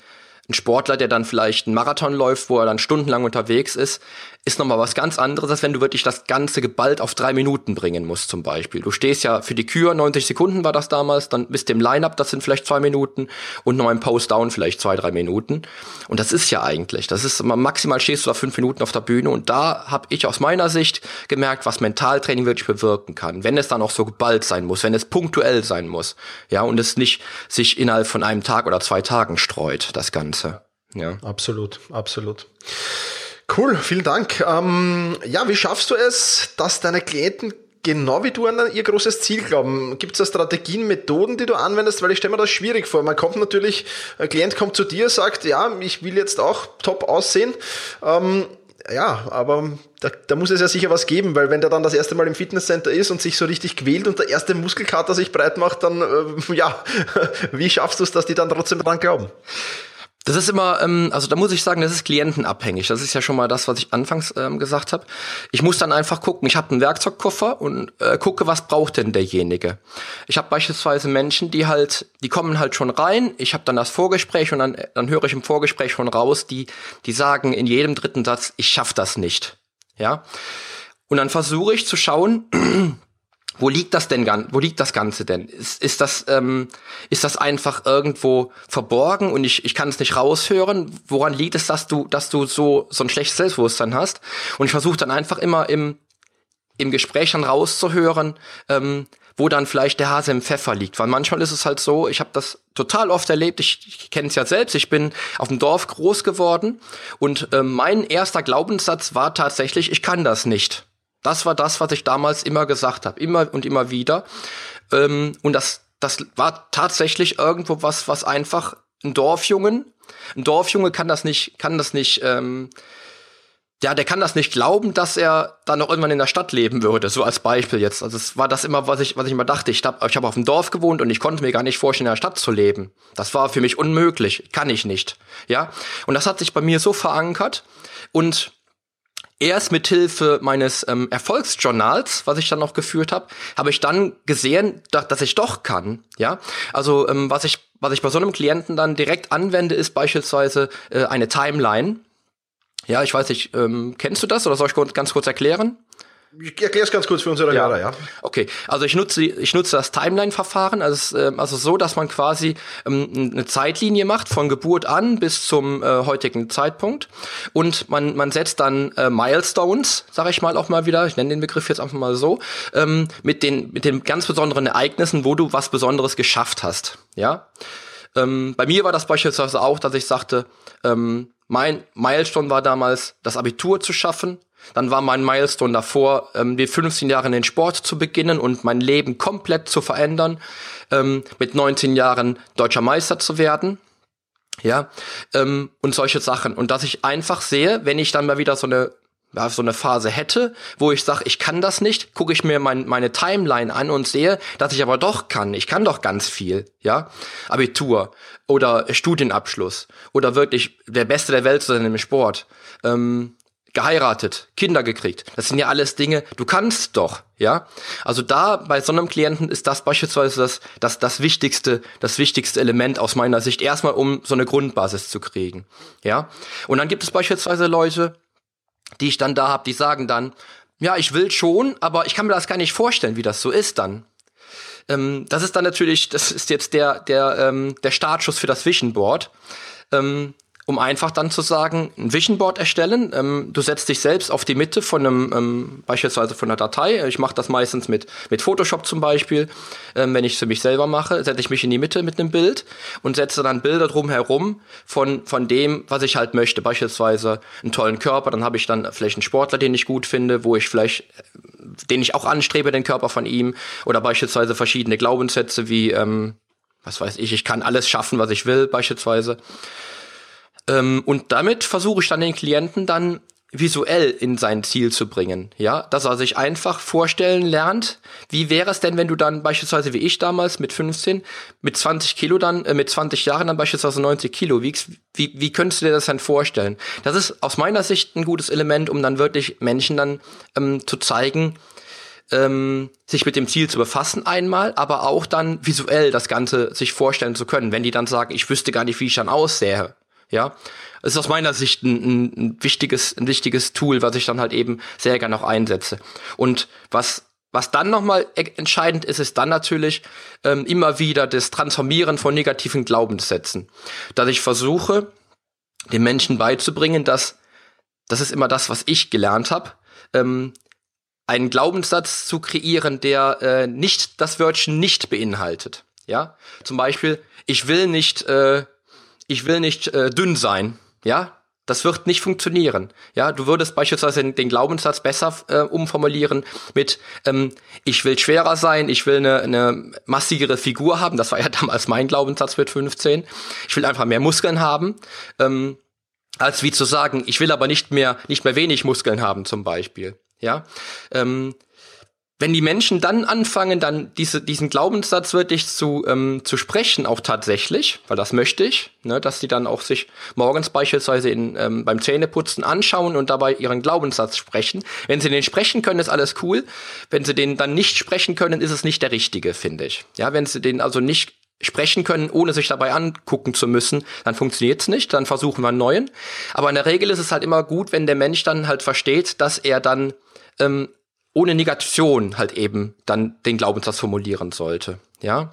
Speaker 1: ein Sportler, der dann vielleicht einen Marathon läuft, wo er dann stundenlang unterwegs ist, ist nochmal was ganz anderes, als wenn du wirklich das Ganze geballt auf drei Minuten bringen musst, zum Beispiel. Du stehst ja für die Kür, 90 Sekunden war das damals, dann bist du im Line-Up, das sind vielleicht zwei Minuten und noch ein Post-Down vielleicht zwei, drei Minuten. Und das ist ja eigentlich, das ist, maximal stehst du da fünf Minuten auf der Bühne und da habe ich aus meiner Sicht gemerkt, was Mentaltraining wirklich bewirken kann, wenn es dann auch so geballt sein muss, wenn es punktuell sein muss, ja, und es nicht sich innerhalb von einem Tag oder zwei Tagen streut, das Ganze. Ja.
Speaker 2: Absolut, absolut. Cool, vielen Dank. Ähm, ja, wie schaffst du es, dass deine Klienten genau wie du an ihr großes Ziel glauben? Gibt es da Strategien, Methoden, die du anwendest? Weil ich stelle mir das schwierig vor. Man kommt natürlich, ein Klient kommt zu dir, sagt, ja, ich will jetzt auch top aussehen. Ähm, ja, aber da, da, muss es ja sicher was geben, weil wenn der dann das erste Mal im Fitnesscenter ist und sich so richtig quält und der erste Muskelkater sich breit macht, dann äh, ja, wie schaffst du es, dass die dann trotzdem dran glauben?
Speaker 1: Das ist immer, ähm, also da muss ich sagen, das ist klientenabhängig. Das ist ja schon mal das, was ich anfangs ähm, gesagt habe. Ich muss dann einfach gucken. Ich habe einen Werkzeugkoffer und äh, gucke, was braucht denn derjenige. Ich habe beispielsweise Menschen, die halt, die kommen halt schon rein. Ich habe dann das Vorgespräch und dann, dann höre ich im Vorgespräch schon raus, die, die sagen in jedem dritten Satz, ich schaff das nicht. Ja. Und dann versuche ich zu schauen, wo liegt das denn, wo liegt das Ganze denn? Ist, ist das, ähm, ist das einfach irgendwo verborgen und ich, ich kann es nicht raushören? Woran liegt es, dass du, dass du so, so ein schlechtes Selbstbewusstsein hast? Und ich versuche dann einfach immer im, im Gespräch dann rauszuhören, ähm, wo dann vielleicht der Hase im Pfeffer liegt. Weil manchmal ist es halt so, ich habe das total oft erlebt, ich, ich kenne es ja selbst, ich bin auf dem Dorf groß geworden und ähm, mein erster Glaubenssatz war tatsächlich, ich kann das nicht. Das war das, was ich damals immer gesagt habe, immer und immer wieder. Ähm, und das, das war tatsächlich irgendwo was, was einfach ein Dorfjungen, ein Dorfjunge kann das nicht, kann das nicht, ähm, ja, der kann das nicht glauben, dass er dann noch irgendwann in der Stadt leben würde, so als Beispiel jetzt. Also es war das immer, was ich, was ich immer dachte. Ich habe ich hab auf dem Dorf gewohnt und ich konnte mir gar nicht vorstellen, in der Stadt zu leben. Das war für mich unmöglich, kann ich nicht, ja. Und das hat sich bei mir so verankert und erst mit Hilfe meines ähm, Erfolgsjournals, was ich dann noch geführt habe, habe ich dann gesehen, dass, dass ich doch kann. Ja, also ähm, was ich was ich bei so einem Klienten dann direkt anwende, ist beispielsweise äh, eine Timeline. Ja, ich weiß nicht, ähm, kennst du das oder soll ich ganz kurz erklären?
Speaker 2: Ich erkläre es ganz kurz für unsere
Speaker 1: ja.
Speaker 2: Hörer, ja.
Speaker 1: Okay, also ich nutze, ich nutze das Timeline-Verfahren, also, äh, also so, dass man quasi ähm, eine Zeitlinie macht von Geburt an bis zum äh, heutigen Zeitpunkt und man, man setzt dann äh, Milestones, sage ich mal auch mal wieder, ich nenne den Begriff jetzt einfach mal so, ähm, mit den mit den ganz besonderen Ereignissen, wo du was Besonderes geschafft hast, ja. Ähm, bei mir war das beispielsweise auch, dass ich sagte, ähm, mein Milestone war damals, das Abitur zu schaffen. Dann war mein Milestone davor, ähm, die 15 Jahre in den Sport zu beginnen und mein Leben komplett zu verändern, ähm, mit 19 Jahren deutscher Meister zu werden. Ja, ähm, und solche Sachen. Und dass ich einfach sehe, wenn ich dann mal wieder so eine so eine Phase hätte, wo ich sage, ich kann das nicht, gucke ich mir mein, meine Timeline an und sehe, dass ich aber doch kann. Ich kann doch ganz viel, ja. Abitur oder Studienabschluss oder wirklich der Beste der Welt zu sein im Sport. Ähm, geheiratet, Kinder gekriegt. Das sind ja alles Dinge, du kannst doch, ja. Also da bei so einem Klienten ist das beispielsweise das, das, das wichtigste, das wichtigste Element aus meiner Sicht, erstmal um so eine Grundbasis zu kriegen, ja. Und dann gibt es beispielsweise Leute, die ich dann da habe, die sagen dann, ja, ich will schon, aber ich kann mir das gar nicht vorstellen, wie das so ist dann. Ähm, das ist dann natürlich, das ist jetzt der, der, ähm, der Startschuss für das Vision Board. Ähm, um einfach dann zu sagen, ein Vision Board erstellen. Ähm, du setzt dich selbst auf die Mitte von einem, ähm, beispielsweise von einer Datei. Ich mache das meistens mit, mit Photoshop zum Beispiel. Ähm, wenn ich es für mich selber mache, setze ich mich in die Mitte mit einem Bild und setze dann Bilder drumherum von, von dem, was ich halt möchte. Beispielsweise einen tollen Körper, dann habe ich dann vielleicht einen Sportler, den ich gut finde, wo ich vielleicht, den ich auch anstrebe, den Körper von ihm. Oder beispielsweise verschiedene Glaubenssätze wie, ähm, was weiß ich, ich kann alles schaffen, was ich will, beispielsweise. Ähm, und damit versuche ich dann den Klienten dann visuell in sein Ziel zu bringen, ja, dass er sich einfach vorstellen lernt, wie wäre es denn, wenn du dann beispielsweise wie ich damals mit 15, mit 20 Kilo dann, äh, mit 20 Jahren dann beispielsweise 90 Kilo wiegst, wie, wie könntest du dir das dann vorstellen? Das ist aus meiner Sicht ein gutes Element, um dann wirklich Menschen dann ähm, zu zeigen, ähm, sich mit dem Ziel zu befassen einmal, aber auch dann visuell das Ganze sich vorstellen zu können, wenn die dann sagen, ich wüsste gar nicht, wie ich dann aussähe, ja, es ist aus meiner Sicht ein, ein, wichtiges, ein wichtiges Tool, was ich dann halt eben sehr gerne auch einsetze. Und was was dann nochmal e-, entscheidend ist, ist dann natürlich ähm, immer wieder das Transformieren von negativen Glaubenssätzen. Dass ich versuche, den Menschen beizubringen, dass, das ist immer das, was ich gelernt habe, ähm, einen Glaubenssatz zu kreieren, der äh, nicht das Wörtchen nicht beinhaltet. Ja, zum Beispiel, ich will nicht äh, ich will nicht äh, dünn sein, ja, das wird nicht funktionieren. Ja, du würdest beispielsweise den, Glaubenssatz besser äh, umformulieren mit ähm, ich will schwerer sein, ich will eine, eine massigere Figur haben. Das war ja damals mein Glaubenssatz mit 15. Ich will einfach mehr Muskeln haben. Ähm, als wie zu sagen, ich will aber nicht mehr nicht mehr wenig Muskeln haben zum Beispiel. Ja, ähm, wenn die Menschen dann anfangen, dann diese, diesen Glaubenssatz wirklich zu, ähm, zu sprechen, auch tatsächlich, weil das möchte ich, ne, dass die dann auch sich morgens beispielsweise in, ähm, beim Zähneputzen anschauen und dabei ihren Glaubenssatz sprechen. Wenn sie den sprechen können, ist alles cool. Wenn sie den dann nicht sprechen können, ist es nicht der richtige, finde ich. Ja, wenn sie den also nicht sprechen können, ohne sich dabei angucken zu müssen, dann funktioniert's nicht, dann versuchen wir einen neuen. Aber in der Regel ist es halt immer gut, wenn der Mensch dann halt versteht, dass er dann ähm, ohne Negation halt eben dann den Glaubenssatz formulieren sollte. Ja.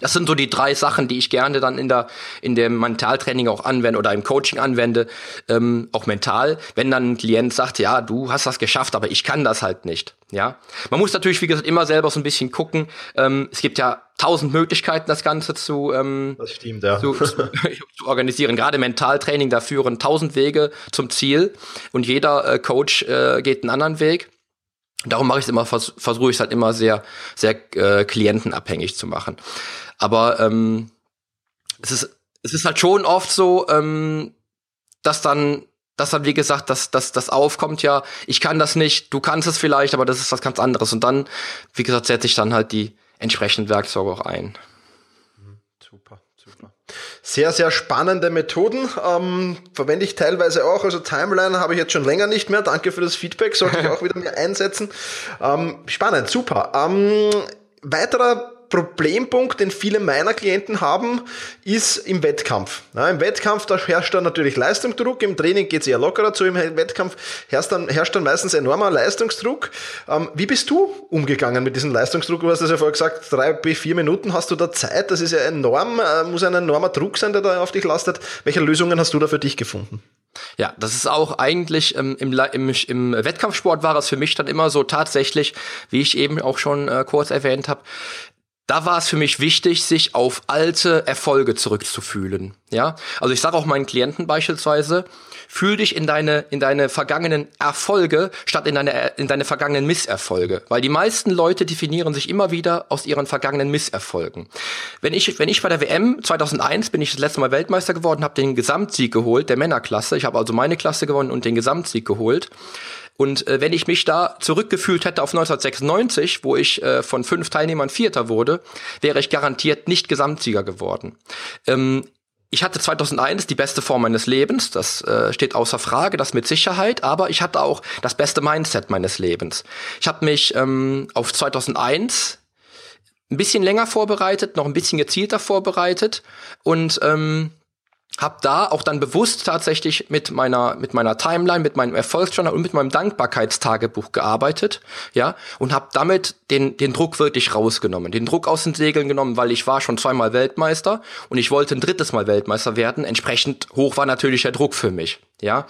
Speaker 1: Das sind so die drei Sachen, die ich gerne dann in der in dem Mentaltraining auch anwende oder im Coaching anwende, ähm, auch mental. Wenn dann ein Klient sagt, ja, du hast das geschafft, aber ich kann das halt nicht. Ja, man muss natürlich wie gesagt immer selber so ein bisschen gucken. Ähm, es gibt ja tausend Möglichkeiten, das Ganze zu, ähm,
Speaker 2: das stimmt, ja.
Speaker 1: zu, zu, zu organisieren. Gerade Mentaltraining, da führen tausend Wege zum Ziel und jeder äh, Coach äh, geht einen anderen Weg. Darum mache ich es immer, vers versuche ich es halt immer sehr, sehr äh, klientenabhängig zu machen. Aber ähm, es ist, es ist halt schon oft so, ähm, dass dann, dass dann, wie gesagt, dass, dass das aufkommt, ja, ich kann das nicht, du kannst es vielleicht, aber das ist was ganz anderes. Und dann, wie gesagt, setze ich dann halt die entsprechenden Werkzeuge auch ein.
Speaker 2: Sehr, sehr spannende Methoden. Ähm, verwende ich teilweise auch. Also Timeline habe ich jetzt schon länger nicht mehr. Danke für das Feedback. Sollte ich auch wieder mehr einsetzen. Ähm, spannend, super. Ähm, weiterer Problempunkt, den viele meiner Klienten haben, ist im Wettkampf. Ja, Im Wettkampf, da herrscht dann natürlich Leistungsdruck, im Training geht es eher lockerer zu, im Wettkampf herrscht dann, herrscht dann meistens enormer Leistungsdruck. Ähm, wie bist du umgegangen mit diesem Leistungsdruck? Du hast es ja vorher gesagt, drei bis vier Minuten hast du da Zeit, das ist ja enorm, äh, muss ein enormer Druck sein, der da auf dich lastet. Welche Lösungen hast du da für dich gefunden?
Speaker 1: Ja, das ist auch eigentlich ähm, im, im, im Wettkampfsport war es für mich dann immer so tatsächlich, wie ich eben auch schon äh, kurz erwähnt habe, da war es für mich wichtig, sich auf alte Erfolge zurückzufühlen. Ja, also ich sage auch meinen Klienten beispielsweise, fühl dich in deine in deine vergangenen Erfolge statt in deine in deine vergangenen Misserfolge, weil die meisten Leute definieren sich immer wieder aus ihren vergangenen Misserfolgen. Wenn ich wenn ich bei der WM 2001 bin ich das letzte Mal Weltmeister geworden, habe den Gesamtsieg geholt der Männerklasse. Ich habe also meine Klasse gewonnen und den Gesamtsieg geholt. Und äh, wenn ich mich da zurückgefühlt hätte auf 1996, wo ich äh, von fünf Teilnehmern Vierter wurde, wäre ich garantiert nicht Gesamtsieger geworden. Ähm, ich hatte 2001 die beste Form meines Lebens, das äh, steht außer Frage, das mit Sicherheit, aber ich hatte auch das beste Mindset meines Lebens. Ich habe mich ähm, auf 2001 ein bisschen länger vorbereitet, noch ein bisschen gezielter vorbereitet. Und ähm, habe da auch dann bewusst tatsächlich mit meiner mit meiner Timeline, mit meinem Erfolgsjournal und mit meinem Dankbarkeitstagebuch gearbeitet, ja, und habe damit den den Druck wirklich rausgenommen, den Druck aus den Segeln genommen, weil ich war schon zweimal Weltmeister und ich wollte ein drittes Mal Weltmeister werden. Entsprechend hoch war natürlich der Druck für mich. Ja,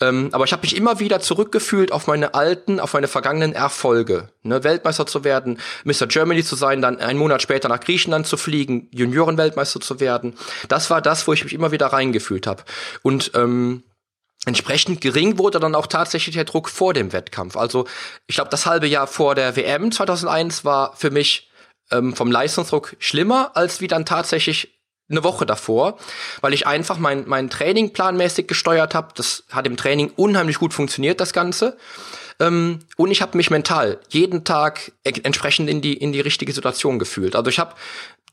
Speaker 1: ähm, aber ich habe mich immer wieder zurückgefühlt auf meine alten, auf meine vergangenen Erfolge. Ne? Weltmeister zu werden, Mr. Germany zu sein, dann einen Monat später nach Griechenland zu fliegen, Juniorenweltmeister zu werden. Das war das, wo ich mich immer wieder reingefühlt habe. Und ähm, entsprechend gering wurde dann auch tatsächlich der Druck vor dem Wettkampf. Also ich glaube, das halbe Jahr vor der WM 2001 war für mich ähm, vom Leistungsdruck schlimmer, als wie dann tatsächlich eine Woche davor, weil ich einfach mein, mein Training planmäßig gesteuert habe. Das hat im Training unheimlich gut funktioniert, das Ganze. Ähm, und ich habe mich mental jeden Tag entsprechend in die, in die richtige Situation gefühlt. Also ich habe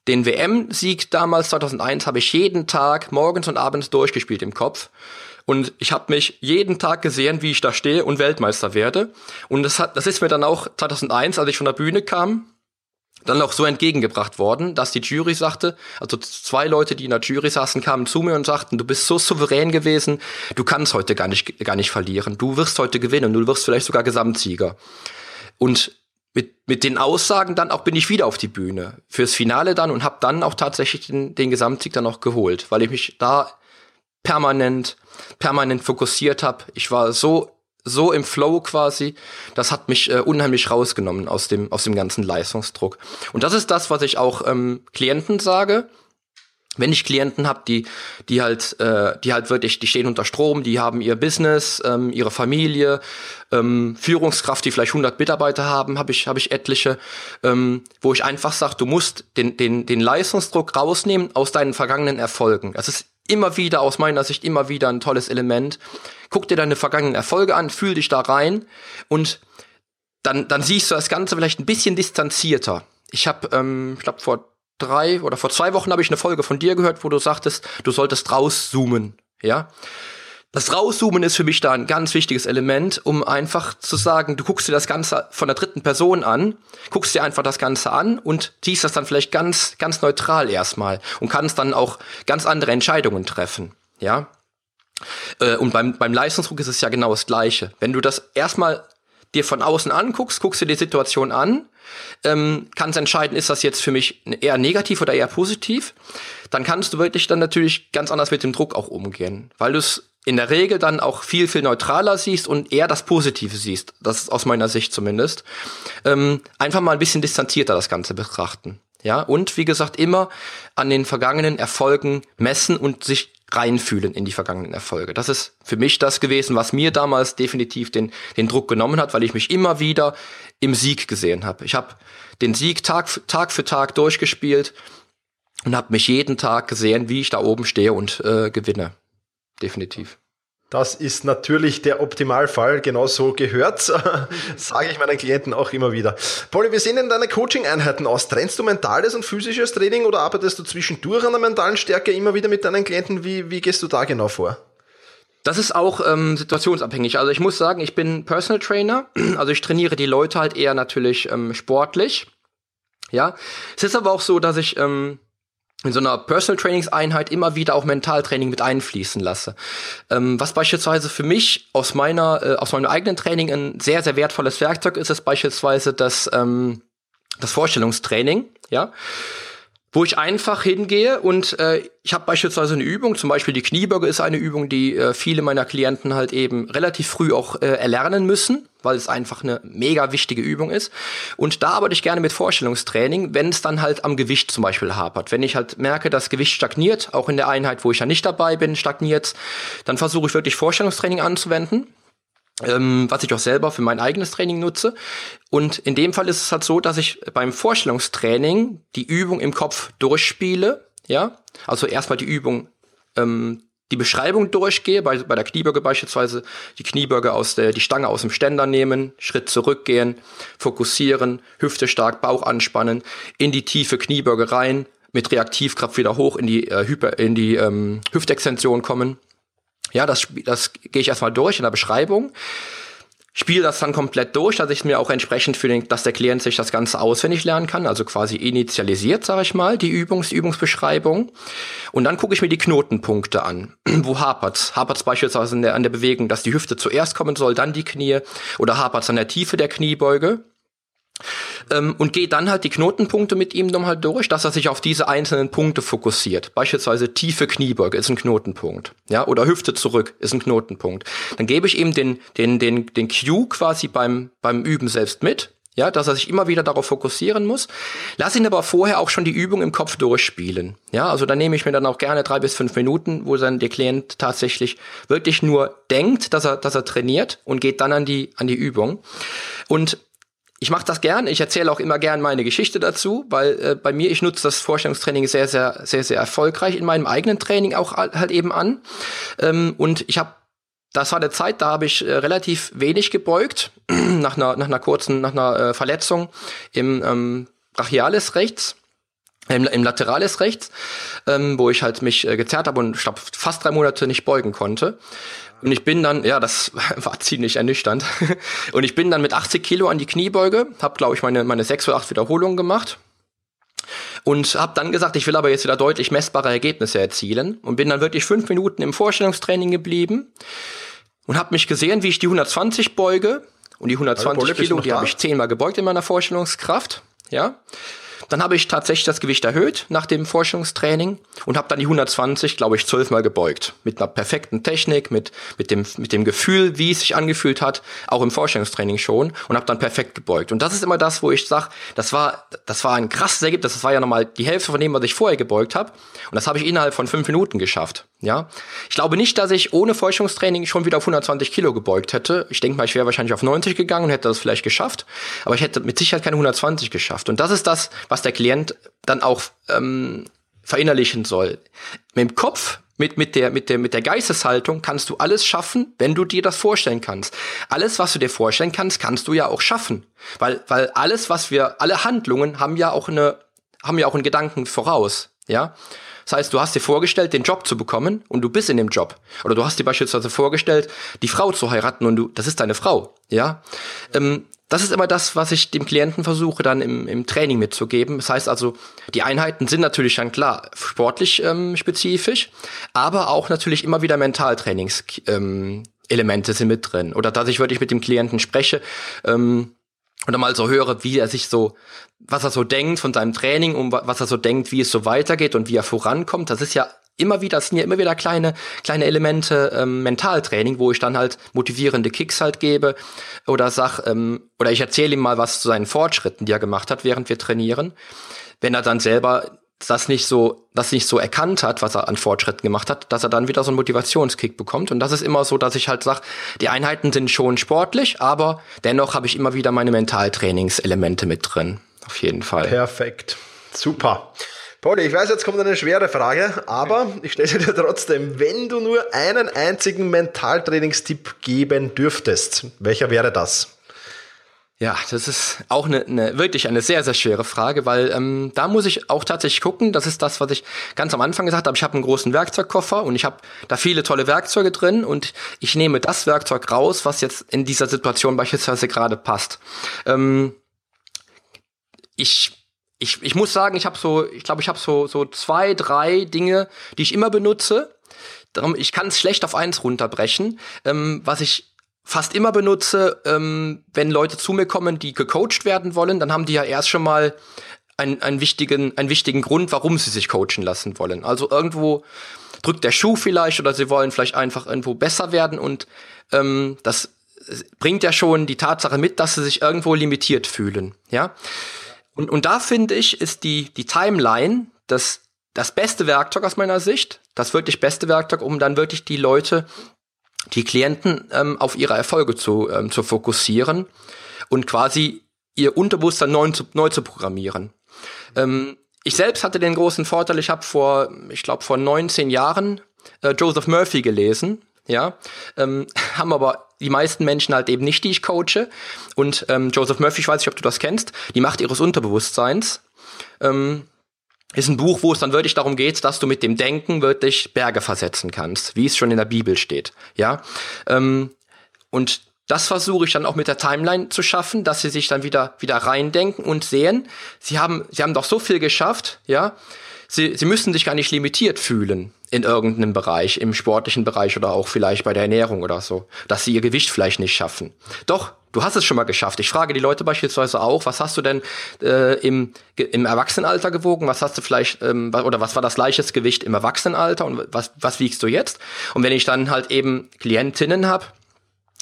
Speaker 1: den WM-Sieg damals 2001 habe ich jeden Tag morgens und abends durchgespielt im Kopf. Und ich habe mich jeden Tag gesehen, wie ich da stehe und Weltmeister werde. Und das, hat, das ist mir dann auch 2001, als ich von der Bühne kam, dann auch so entgegengebracht worden, dass die Jury sagte, also zwei Leute, die in der Jury saßen, kamen zu mir und sagten, du bist so souverän gewesen, du kannst heute gar nicht, gar nicht verlieren, du wirst heute gewinnen, du wirst vielleicht sogar Gesamtsieger. Und mit, mit den Aussagen dann auch bin ich wieder auf die Bühne fürs Finale dann und habe dann auch tatsächlich den, den Gesamtsieg dann auch geholt, weil ich mich da permanent, permanent fokussiert habe. Ich war so so im Flow quasi, das hat mich äh, unheimlich rausgenommen aus dem, aus dem ganzen Leistungsdruck. Und das ist das, was ich auch ähm, Klienten sage. Wenn ich Klienten habe, die, die halt, äh, die halt wirklich, die stehen unter Strom, die haben ihr Business, ähm, ihre Familie, ähm, Führungskraft, die vielleicht 100 Mitarbeiter haben, habe ich, habe ich etliche, ähm, wo ich einfach sage, du musst den, den, den Leistungsdruck rausnehmen aus deinen vergangenen Erfolgen. Das ist immer wieder, aus meiner Sicht, immer wieder ein tolles Element. Guck dir deine vergangenen Erfolge an, fühl dich da rein und dann, dann siehst du das Ganze vielleicht ein bisschen distanzierter. Ich habe, ähm, ich glaube, vor drei oder vor zwei Wochen habe ich eine Folge von dir gehört, wo du sagtest, du solltest rauszoomen, ja. Das Rauszoomen ist für mich da ein ganz wichtiges Element, um einfach zu sagen, du guckst dir das Ganze von der dritten Person an, guckst dir einfach das Ganze an und siehst das dann vielleicht ganz, ganz neutral erstmal und kannst dann auch ganz andere Entscheidungen treffen, ja. Äh, und beim, beim Leistungsdruck ist es ja genau das Gleiche. Wenn du das erstmal dir von außen anguckst, guckst du die Situation an, ähm, kannst entscheiden, ist das jetzt für mich eher negativ oder eher positiv, dann kannst du wirklich dann natürlich ganz anders mit dem Druck auch umgehen, weil du es in der Regel dann auch viel, viel neutraler siehst und eher das Positive siehst. Das ist aus meiner Sicht zumindest. Ähm, einfach mal ein bisschen distanzierter das Ganze betrachten. Ja, und wie gesagt, immer an den vergangenen Erfolgen messen und sich reinfühlen in die vergangenen Erfolge. Das ist für mich das gewesen, was mir damals definitiv den, den Druck genommen hat, weil ich mich immer wieder im Sieg gesehen habe. Ich habe den Sieg Tag, Tag für Tag durchgespielt und habe mich jeden Tag gesehen, wie ich da oben stehe und äh, gewinne. Definitiv.
Speaker 2: Das ist natürlich der Optimalfall, genau so gehört, sage ich meinen Klienten auch immer wieder. Polly, wir sehen in deinen Coaching-Einheiten aus. Trennst du mentales und physisches Training oder arbeitest du zwischendurch an der mentalen Stärke immer wieder mit deinen Klienten? Wie, wie gehst du da genau vor?
Speaker 1: Das ist auch ähm, situationsabhängig. Also ich muss sagen, ich bin Personal Trainer, also ich trainiere die Leute halt eher natürlich ähm, sportlich. Ja, es ist aber auch so, dass ich ähm, in so einer Personal Trainingseinheit immer wieder auch Mentaltraining mit einfließen lasse. Ähm, was beispielsweise für mich aus meiner äh, aus meinem eigenen Training ein sehr sehr wertvolles Werkzeug ist, ist beispielsweise das ähm, das Vorstellungstraining. Ja wo ich einfach hingehe und äh, ich habe beispielsweise eine Übung, zum Beispiel die Kniebeuge ist eine Übung, die äh, viele meiner Klienten halt eben relativ früh auch äh, erlernen müssen, weil es einfach eine mega wichtige Übung ist. Und da arbeite ich gerne mit Vorstellungstraining, wenn es dann halt am Gewicht zum Beispiel hapert. Wenn ich halt merke, das Gewicht stagniert, auch in der Einheit, wo ich ja nicht dabei bin, stagniert, dann versuche ich wirklich Vorstellungstraining anzuwenden ähm, was ich auch selber für mein eigenes Training nutze. Und in dem Fall ist es halt so, dass ich beim Vorstellungstraining die Übung im Kopf durchspiele, ja, also erstmal die Übung, ähm, die Beschreibung durchgehe, bei, bei der Kniebeuge beispielsweise die Kniebeuge aus der, die Stange aus dem Ständer nehmen, Schritt zurückgehen, fokussieren, Hüfte stark, Bauch anspannen, in die tiefe Kniebeuge rein, mit Reaktivkraft wieder hoch in die, äh, Hyper, in die ähm, Hüftextension kommen ja, das, das gehe ich erstmal durch in der Beschreibung. Spiele das dann komplett durch, dass ich mir auch entsprechend für den, dass der Klient sich das Ganze auswendig lernen kann, also quasi initialisiert, sage ich mal, die Übungs Übungsbeschreibung. Und dann gucke ich mir die Knotenpunkte an. Wo hapert's? Hapert's beispielsweise der, an der Bewegung, dass die Hüfte zuerst kommen soll, dann die Knie? Oder hapert's an der Tiefe der Kniebeuge? Ähm, und gehe dann halt die Knotenpunkte mit ihm nochmal durch, dass er sich auf diese einzelnen Punkte fokussiert. Beispielsweise tiefe Kniebeuge ist ein Knotenpunkt, ja, oder Hüfte zurück ist ein Knotenpunkt. Dann gebe ich ihm den den den den Cue quasi beim beim Üben selbst mit. Ja, dass er sich immer wieder darauf fokussieren muss. Lass ihn aber vorher auch schon die Übung im Kopf durchspielen. Ja, also da nehme ich mir dann auch gerne drei bis fünf Minuten, wo dann der Klient tatsächlich wirklich nur denkt, dass er, dass er trainiert und geht dann an die, an die Übung. Und ich mache das gern. Ich erzähle auch immer gern meine Geschichte dazu, weil äh, bei mir, ich nutze das Vorstellungstraining sehr, sehr, sehr, sehr erfolgreich in meinem eigenen Training auch halt eben an. Ähm, und ich habe, das war der Zeit, da habe ich äh, relativ wenig gebeugt, nach einer, nach einer kurzen, nach einer äh, Verletzung im ähm, Brachialis rechts im, im Lateralis rechts, ähm, wo ich halt mich äh, gezerrt habe und ich glaube fast drei Monate nicht beugen konnte. Und ich bin dann, ja, das war ziemlich ernüchternd. Und ich bin dann mit 80 Kilo an die Kniebeuge, habe, glaube ich, meine, meine sechs oder acht Wiederholungen gemacht. Und habe dann gesagt, ich will aber jetzt wieder deutlich messbare Ergebnisse erzielen. Und bin dann wirklich fünf Minuten im Vorstellungstraining geblieben. Und habe mich gesehen, wie ich die 120 beuge. Und die 120 Kilo, die habe ich zehnmal gebeugt in meiner Vorstellungskraft. Ja. Dann habe ich tatsächlich das Gewicht erhöht nach dem Forschungstraining und habe dann die 120, glaube ich, zwölfmal gebeugt. Mit einer perfekten Technik, mit, mit, dem, mit dem Gefühl, wie es sich angefühlt hat, auch im Forschungstraining schon und habe dann perfekt gebeugt. Und das ist immer das, wo ich sage, das war, das war ein krasses Ergebnis. Das war ja nochmal die Hälfte von dem, was ich vorher gebeugt habe. Und das habe ich innerhalb von fünf Minuten geschafft. Ja, ich glaube nicht, dass ich ohne Forschungstraining schon wieder auf 120 Kilo gebeugt hätte. Ich denke mal, ich wäre wahrscheinlich auf 90 gegangen und hätte das vielleicht geschafft. Aber ich hätte mit Sicherheit keine 120 geschafft. Und das ist das, was der Klient dann auch ähm, verinnerlichen soll. Mit dem Kopf, mit, mit, der, mit, der, mit der Geisteshaltung kannst du alles schaffen, wenn du dir das vorstellen kannst. Alles, was du dir vorstellen kannst, kannst du ja auch schaffen. Weil, weil alles, was wir, alle Handlungen haben ja auch eine, haben ja auch einen Gedanken voraus. Ja. Das heißt, du hast dir vorgestellt, den Job zu bekommen und du bist in dem Job. Oder du hast dir beispielsweise vorgestellt, die Frau zu heiraten und du, das ist deine Frau. Ja. Ähm, das ist immer das, was ich dem Klienten versuche dann im, im Training mitzugeben. Das heißt also, die Einheiten sind natürlich dann klar sportlich ähm, spezifisch, aber auch natürlich immer wieder Mentaltrainings ähm, sind mit drin. Oder dass ich wirklich mit dem Klienten spreche ähm, oder mal so höre, wie er sich so, was er so denkt von seinem Training und was er so denkt, wie es so weitergeht und wie er vorankommt. Das ist ja immer wieder, das sind ja immer wieder kleine, kleine Elemente ähm, Mentaltraining, wo ich dann halt motivierende Kicks halt gebe oder sag, ähm, oder ich erzähle ihm mal was zu seinen Fortschritten, die er gemacht hat, während wir trainieren. Wenn er dann selber das nicht so, das nicht so erkannt hat, was er an Fortschritten gemacht hat, dass er dann wieder so einen Motivationskick bekommt. Und das ist immer so, dass ich halt sage, die Einheiten sind schon sportlich, aber dennoch habe ich immer wieder meine Mentaltrainingselemente mit drin. Auf jeden Fall.
Speaker 2: Perfekt. Super. Pauli, ich weiß, jetzt kommt eine schwere Frage, aber ich stelle sie dir trotzdem. Wenn du nur einen einzigen Mentaltrainingstipp geben dürftest, welcher wäre das?
Speaker 1: Ja, das ist auch eine, eine, wirklich eine sehr, sehr schwere Frage, weil ähm, da muss ich auch tatsächlich gucken. Das ist das, was ich ganz am Anfang gesagt habe. Ich habe einen großen Werkzeugkoffer und ich habe da viele tolle Werkzeuge drin und ich nehme das Werkzeug raus, was jetzt in dieser Situation beispielsweise gerade passt. Ähm, ich ich, ich muss sagen, ich habe so, ich glaube, ich habe so, so zwei, drei Dinge, die ich immer benutze. Darum, ich kann es schlecht auf eins runterbrechen. Ähm, was ich fast immer benutze, ähm, wenn Leute zu mir kommen, die gecoacht werden wollen, dann haben die ja erst schon mal einen, einen, wichtigen, einen wichtigen Grund, warum sie sich coachen lassen wollen. Also irgendwo drückt der Schuh vielleicht oder sie wollen vielleicht einfach irgendwo besser werden und ähm, das bringt ja schon die Tatsache mit, dass sie sich irgendwo limitiert fühlen. Ja. Und, und da finde ich, ist die, die Timeline das, das beste Werkzeug aus meiner Sicht, das wirklich beste Werkzeug, um dann wirklich die Leute, die Klienten ähm, auf ihre Erfolge zu, ähm, zu fokussieren und quasi ihr Unterbewusstsein neu zu, neu zu programmieren. Ähm, ich selbst hatte den großen Vorteil, ich habe vor, ich glaube, vor 19 Jahren äh, Joseph Murphy gelesen. Ja, ähm, haben aber die meisten Menschen halt eben nicht, die ich coache. Und ähm, Joseph Murphy, ich weiß nicht, ob du das kennst, die Macht ihres Unterbewusstseins. Ähm, ist ein Buch, wo es dann wirklich darum geht, dass du mit dem Denken wirklich Berge versetzen kannst, wie es schon in der Bibel steht. Ja, ähm, und das versuche ich dann auch mit der Timeline zu schaffen, dass sie sich dann wieder, wieder reindenken und sehen, sie haben, sie haben doch so viel geschafft, ja. Sie, sie müssen sich gar nicht limitiert fühlen in irgendeinem Bereich, im sportlichen Bereich oder auch vielleicht bei der Ernährung oder so, dass sie ihr Gewicht vielleicht nicht schaffen. Doch, du hast es schon mal geschafft. Ich frage die Leute beispielsweise auch, was hast du denn äh, im, im Erwachsenenalter gewogen? Was hast du vielleicht, ähm, oder was war das leichtes Gewicht im Erwachsenenalter und was, was wiegst du jetzt? Und wenn ich dann halt eben Klientinnen habe,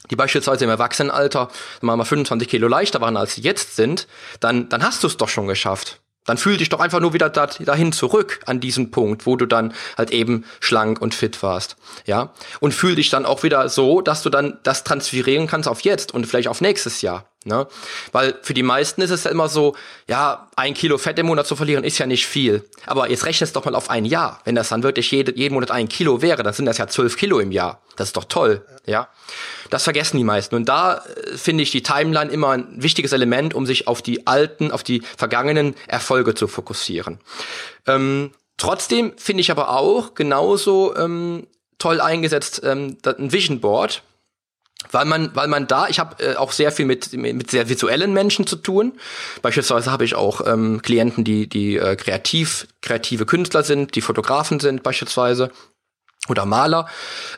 Speaker 1: die beispielsweise im Erwachsenenalter mal 25 Kilo leichter waren, als sie jetzt sind, dann, dann hast du es doch schon geschafft. Dann fühl dich doch einfach nur wieder dahin zurück an diesen Punkt, wo du dann halt eben schlank und fit warst. Ja. Und fühl dich dann auch wieder so, dass du dann das transferieren kannst auf jetzt und vielleicht auf nächstes Jahr. Ne? Weil für die meisten ist es ja immer so, ja, ein Kilo Fett im Monat zu verlieren ist ja nicht viel. Aber jetzt rechne es doch mal auf ein Jahr. Wenn das dann wirklich jede, jeden Monat ein Kilo wäre, dann sind das ja zwölf Kilo im Jahr. Das ist doch toll. Ja. Das vergessen die meisten. Und da äh, finde ich die Timeline immer ein wichtiges Element, um sich auf die alten, auf die vergangenen Erfolge zu fokussieren. Ähm, trotzdem finde ich aber auch genauso ähm, toll eingesetzt ähm, ein Vision Board weil man, weil man da, ich habe äh, auch sehr viel mit, mit sehr visuellen Menschen zu tun. Beispielsweise habe ich auch ähm, Klienten, die, die äh, kreativ, kreative Künstler sind, die Fotografen sind beispielsweise oder Maler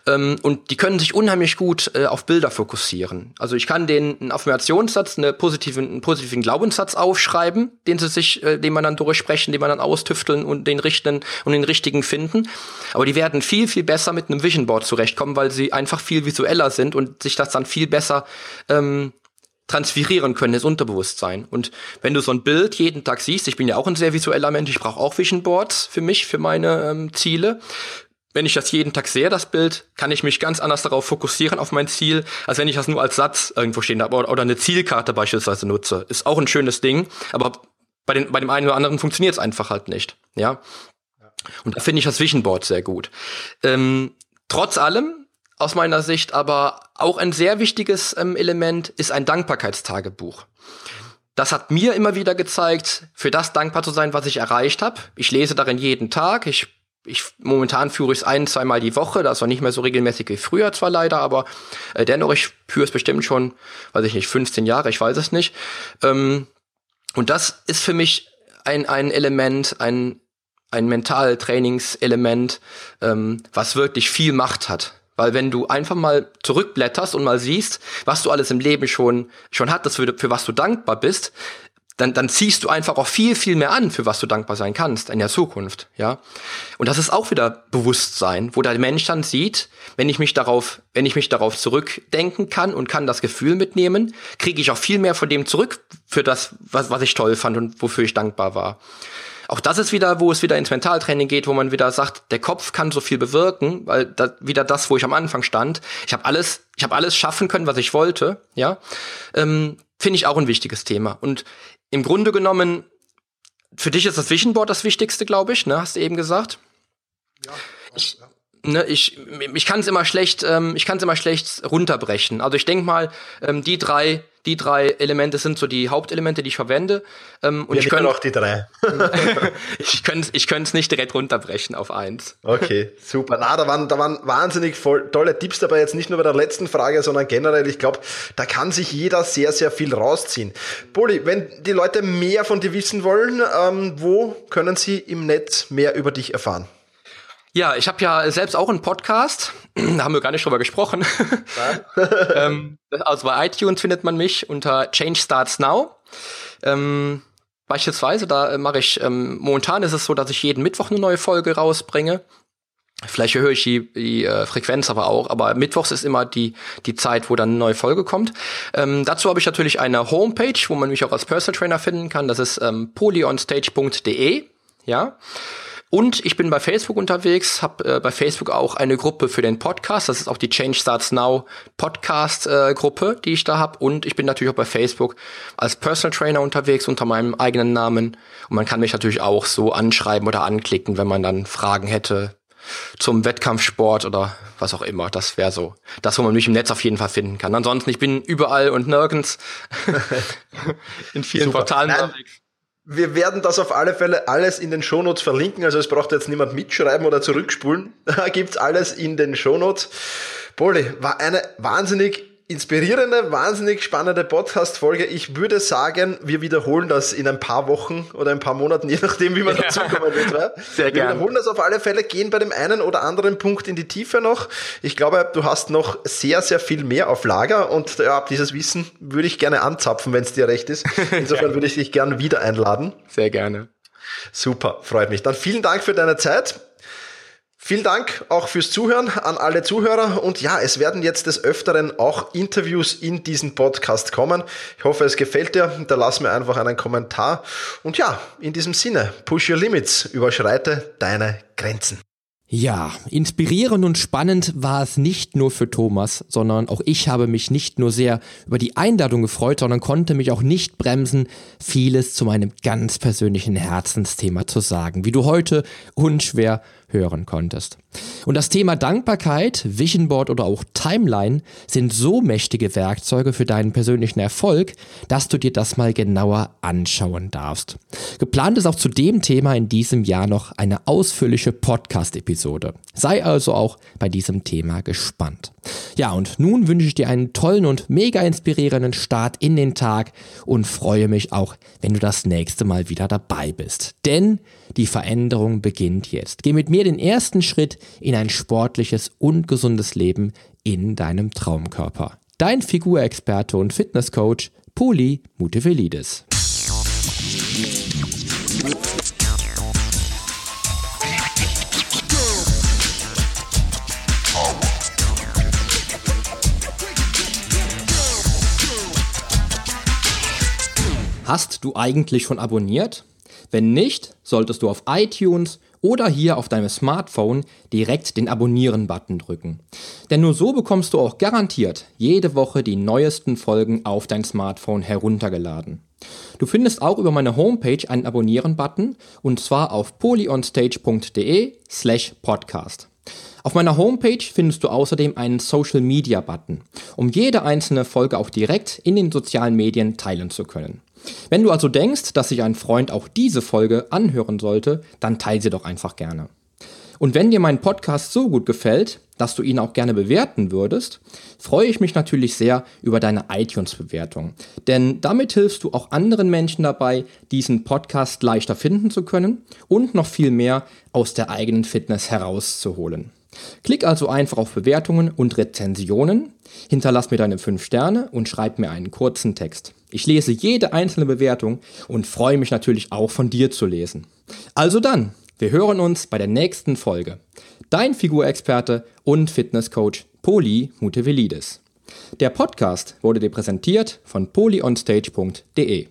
Speaker 1: ähm, und die können sich unheimlich gut äh, auf Bilder fokussieren. Also ich kann denen einen Affirmationssatz, eine positiven, einen positiven Glaubenssatz aufschreiben, den sie sich, äh, den man dann durchsprechen, den man dann austüfteln und den richten und den richtigen finden. Aber die werden viel viel besser mit einem Vision Board zurechtkommen, weil sie einfach viel visueller sind und sich das dann viel besser ähm, transferieren können, das Unterbewusstsein. Und wenn du so ein Bild jeden Tag siehst, ich bin ja auch ein sehr visueller Mensch, ich brauche auch Vision Boards für mich, für meine ähm, Ziele wenn ich das jeden Tag sehe, das Bild, kann ich mich ganz anders darauf fokussieren, auf mein Ziel, als wenn ich das nur als Satz irgendwo stehen habe oder, eine Zielkarte beispielsweise nutze. Ist auch ein schönes Ding, aber bei, den, bei dem einen oder anderen funktioniert es einfach halt nicht. Ja. Und da finde ich das Vision Board sehr gut. Ähm, trotz allem, aus meiner Sicht, aber auch ein sehr wichtiges ähm, Element ist ein Dankbarkeitstagebuch. Das hat mir immer wieder gezeigt, für das dankbar zu sein, was ich erreicht habe. Ich lese darin jeden Tag. Ich ich momentan führe ich es ein, zweimal die Woche, das war nicht mehr so regelmäßig wie früher zwar leider, aber äh, dennoch, ich führe es bestimmt schon, weiß ich nicht, 15 Jahre, ich weiß es nicht. Ähm, und das ist für mich ein, ein Element, ein, ein Mentaltrainingselement, ähm, was wirklich viel Macht hat. Weil wenn du einfach mal zurückblätterst und mal siehst, was du alles im Leben schon, schon hattest, für, für was du dankbar bist, dann, dann ziehst du einfach auch viel, viel mehr an, für was du dankbar sein kannst in der Zukunft, ja. Und das ist auch wieder Bewusstsein, wo der Mensch dann sieht, wenn ich mich darauf, wenn ich mich darauf zurückdenken kann und kann das Gefühl mitnehmen, kriege ich auch viel mehr von dem zurück für das, was, was ich toll fand und wofür ich dankbar war. Auch das ist wieder, wo es wieder ins Mentaltraining geht, wo man wieder sagt, der Kopf kann so viel bewirken, weil da, wieder das, wo ich am Anfang stand. Ich habe alles, ich habe alles schaffen können, was ich wollte, ja. Ähm, Finde ich auch ein wichtiges Thema. Und im Grunde genommen, für dich ist das Vision Board das Wichtigste, glaube ich, ne? Hast du eben gesagt? Ja. ich, ne, ich, ich kann es immer schlecht, ähm, ich kann es immer schlecht runterbrechen. Also ich denke mal, ähm, die drei die drei Elemente sind so die Hauptelemente, die ich verwende.
Speaker 2: Ähm, und Wir ich könnte auch die drei.
Speaker 1: ich könnte ich es nicht direkt runterbrechen auf eins.
Speaker 2: Okay, super. Na, da waren, da waren wahnsinnig voll, tolle Tipps dabei, jetzt nicht nur bei der letzten Frage, sondern generell. Ich glaube, da kann sich jeder sehr, sehr viel rausziehen. Poli, wenn die Leute mehr von dir wissen wollen, ähm, wo können sie im Netz mehr über dich erfahren?
Speaker 1: Ja, ich habe ja selbst auch einen Podcast. da haben wir gar nicht drüber gesprochen. ähm, also bei iTunes findet man mich unter Change Starts Now. Ähm, beispielsweise, da mache ich, ähm, momentan ist es so, dass ich jeden Mittwoch eine neue Folge rausbringe. Vielleicht erhöhe ich die, die äh, Frequenz aber auch, aber Mittwochs ist immer die, die Zeit, wo dann eine neue Folge kommt. Ähm, dazu habe ich natürlich eine Homepage, wo man mich auch als Personal Trainer finden kann. Das ist ähm, polyonstage.de. Ja. Und ich bin bei Facebook unterwegs, habe äh, bei Facebook auch eine Gruppe für den Podcast. Das ist auch die Change Starts Now Podcast äh, Gruppe, die ich da habe. Und ich bin natürlich auch bei Facebook als Personal Trainer unterwegs unter meinem eigenen Namen. Und man kann mich natürlich auch so anschreiben oder anklicken, wenn man dann Fragen hätte zum Wettkampfsport oder was auch immer. Das wäre so das, wo man mich im Netz auf jeden Fall finden kann. Ansonsten, ich bin überall und nirgends in vielen Super. Portalen unterwegs.
Speaker 2: Wir werden das auf alle Fälle alles in den Shownotes verlinken. Also es braucht jetzt niemand mitschreiben oder zurückspulen. Da gibt's alles in den Shownotes. Poli, war eine wahnsinnig inspirierende, wahnsinnig spannende Podcast-Folge. Ich würde sagen, wir wiederholen das in ein paar Wochen oder ein paar Monaten, je nachdem, wie man ja. dazu kommen wird. Ja? Sehr wir gerne. wiederholen das auf alle Fälle, gehen bei dem einen oder anderen Punkt in die Tiefe noch. Ich glaube, du hast noch sehr, sehr viel mehr auf Lager und ja, dieses Wissen würde ich gerne anzapfen, wenn es dir recht ist. Insofern würde ich dich gerne wieder einladen.
Speaker 1: Sehr gerne.
Speaker 2: Super, freut mich. Dann vielen Dank für deine Zeit. Vielen Dank auch fürs Zuhören an alle Zuhörer und ja, es werden jetzt des Öfteren auch Interviews in diesen Podcast kommen. Ich hoffe, es gefällt dir. Da lass mir einfach einen Kommentar. Und ja, in diesem Sinne, push your limits, überschreite deine Grenzen.
Speaker 1: Ja, inspirierend und spannend war es nicht nur für Thomas, sondern auch ich habe mich nicht nur sehr über die Einladung gefreut, sondern konnte mich auch nicht bremsen, vieles zu meinem ganz persönlichen Herzensthema zu sagen, wie du heute unschwer hören konntest. Und das Thema Dankbarkeit, Vision Board oder auch Timeline sind so mächtige Werkzeuge für deinen persönlichen Erfolg, dass du dir das mal genauer anschauen darfst. Geplant ist auch zu dem Thema in diesem Jahr noch eine ausführliche Podcast-Episode. Sei also auch bei diesem Thema gespannt. Ja, und nun wünsche ich dir einen tollen und mega inspirierenden Start in den Tag und freue mich auch, wenn du das nächste Mal wieder dabei bist. Denn die Veränderung beginnt jetzt. Geh mit mir den ersten Schritt in ein sportliches und gesundes Leben in deinem Traumkörper. Dein Figurexperte und Fitnesscoach Poli Mutevelidis. Hast du eigentlich schon abonniert? Wenn nicht, solltest du auf iTunes oder hier auf deinem Smartphone direkt den Abonnieren-Button drücken. Denn nur so bekommst du auch garantiert jede Woche die neuesten Folgen auf dein Smartphone heruntergeladen. Du findest auch über meine Homepage einen Abonnieren-Button und zwar auf polyonstage.de slash podcast. Auf meiner Homepage findest du außerdem einen Social Media Button, um jede einzelne Folge auch direkt in den sozialen Medien teilen zu können. Wenn du also denkst, dass sich ein Freund auch diese Folge anhören sollte, dann teile sie doch einfach gerne. Und wenn dir mein Podcast so gut gefällt, dass du ihn auch gerne bewerten würdest, freue ich mich natürlich sehr über deine iTunes-Bewertung. Denn damit hilfst du auch anderen Menschen dabei, diesen Podcast leichter finden zu können und noch viel mehr aus der eigenen Fitness herauszuholen. Klick also einfach auf Bewertungen und Rezensionen, hinterlass mir deine 5 Sterne und schreib mir einen kurzen Text. Ich lese jede einzelne Bewertung und freue mich natürlich auch von dir zu lesen. Also dann, wir hören uns bei der nächsten Folge. Dein Figurexperte und Fitnesscoach Poli Mutevelidis. Der Podcast wurde dir präsentiert von polyonstage.de.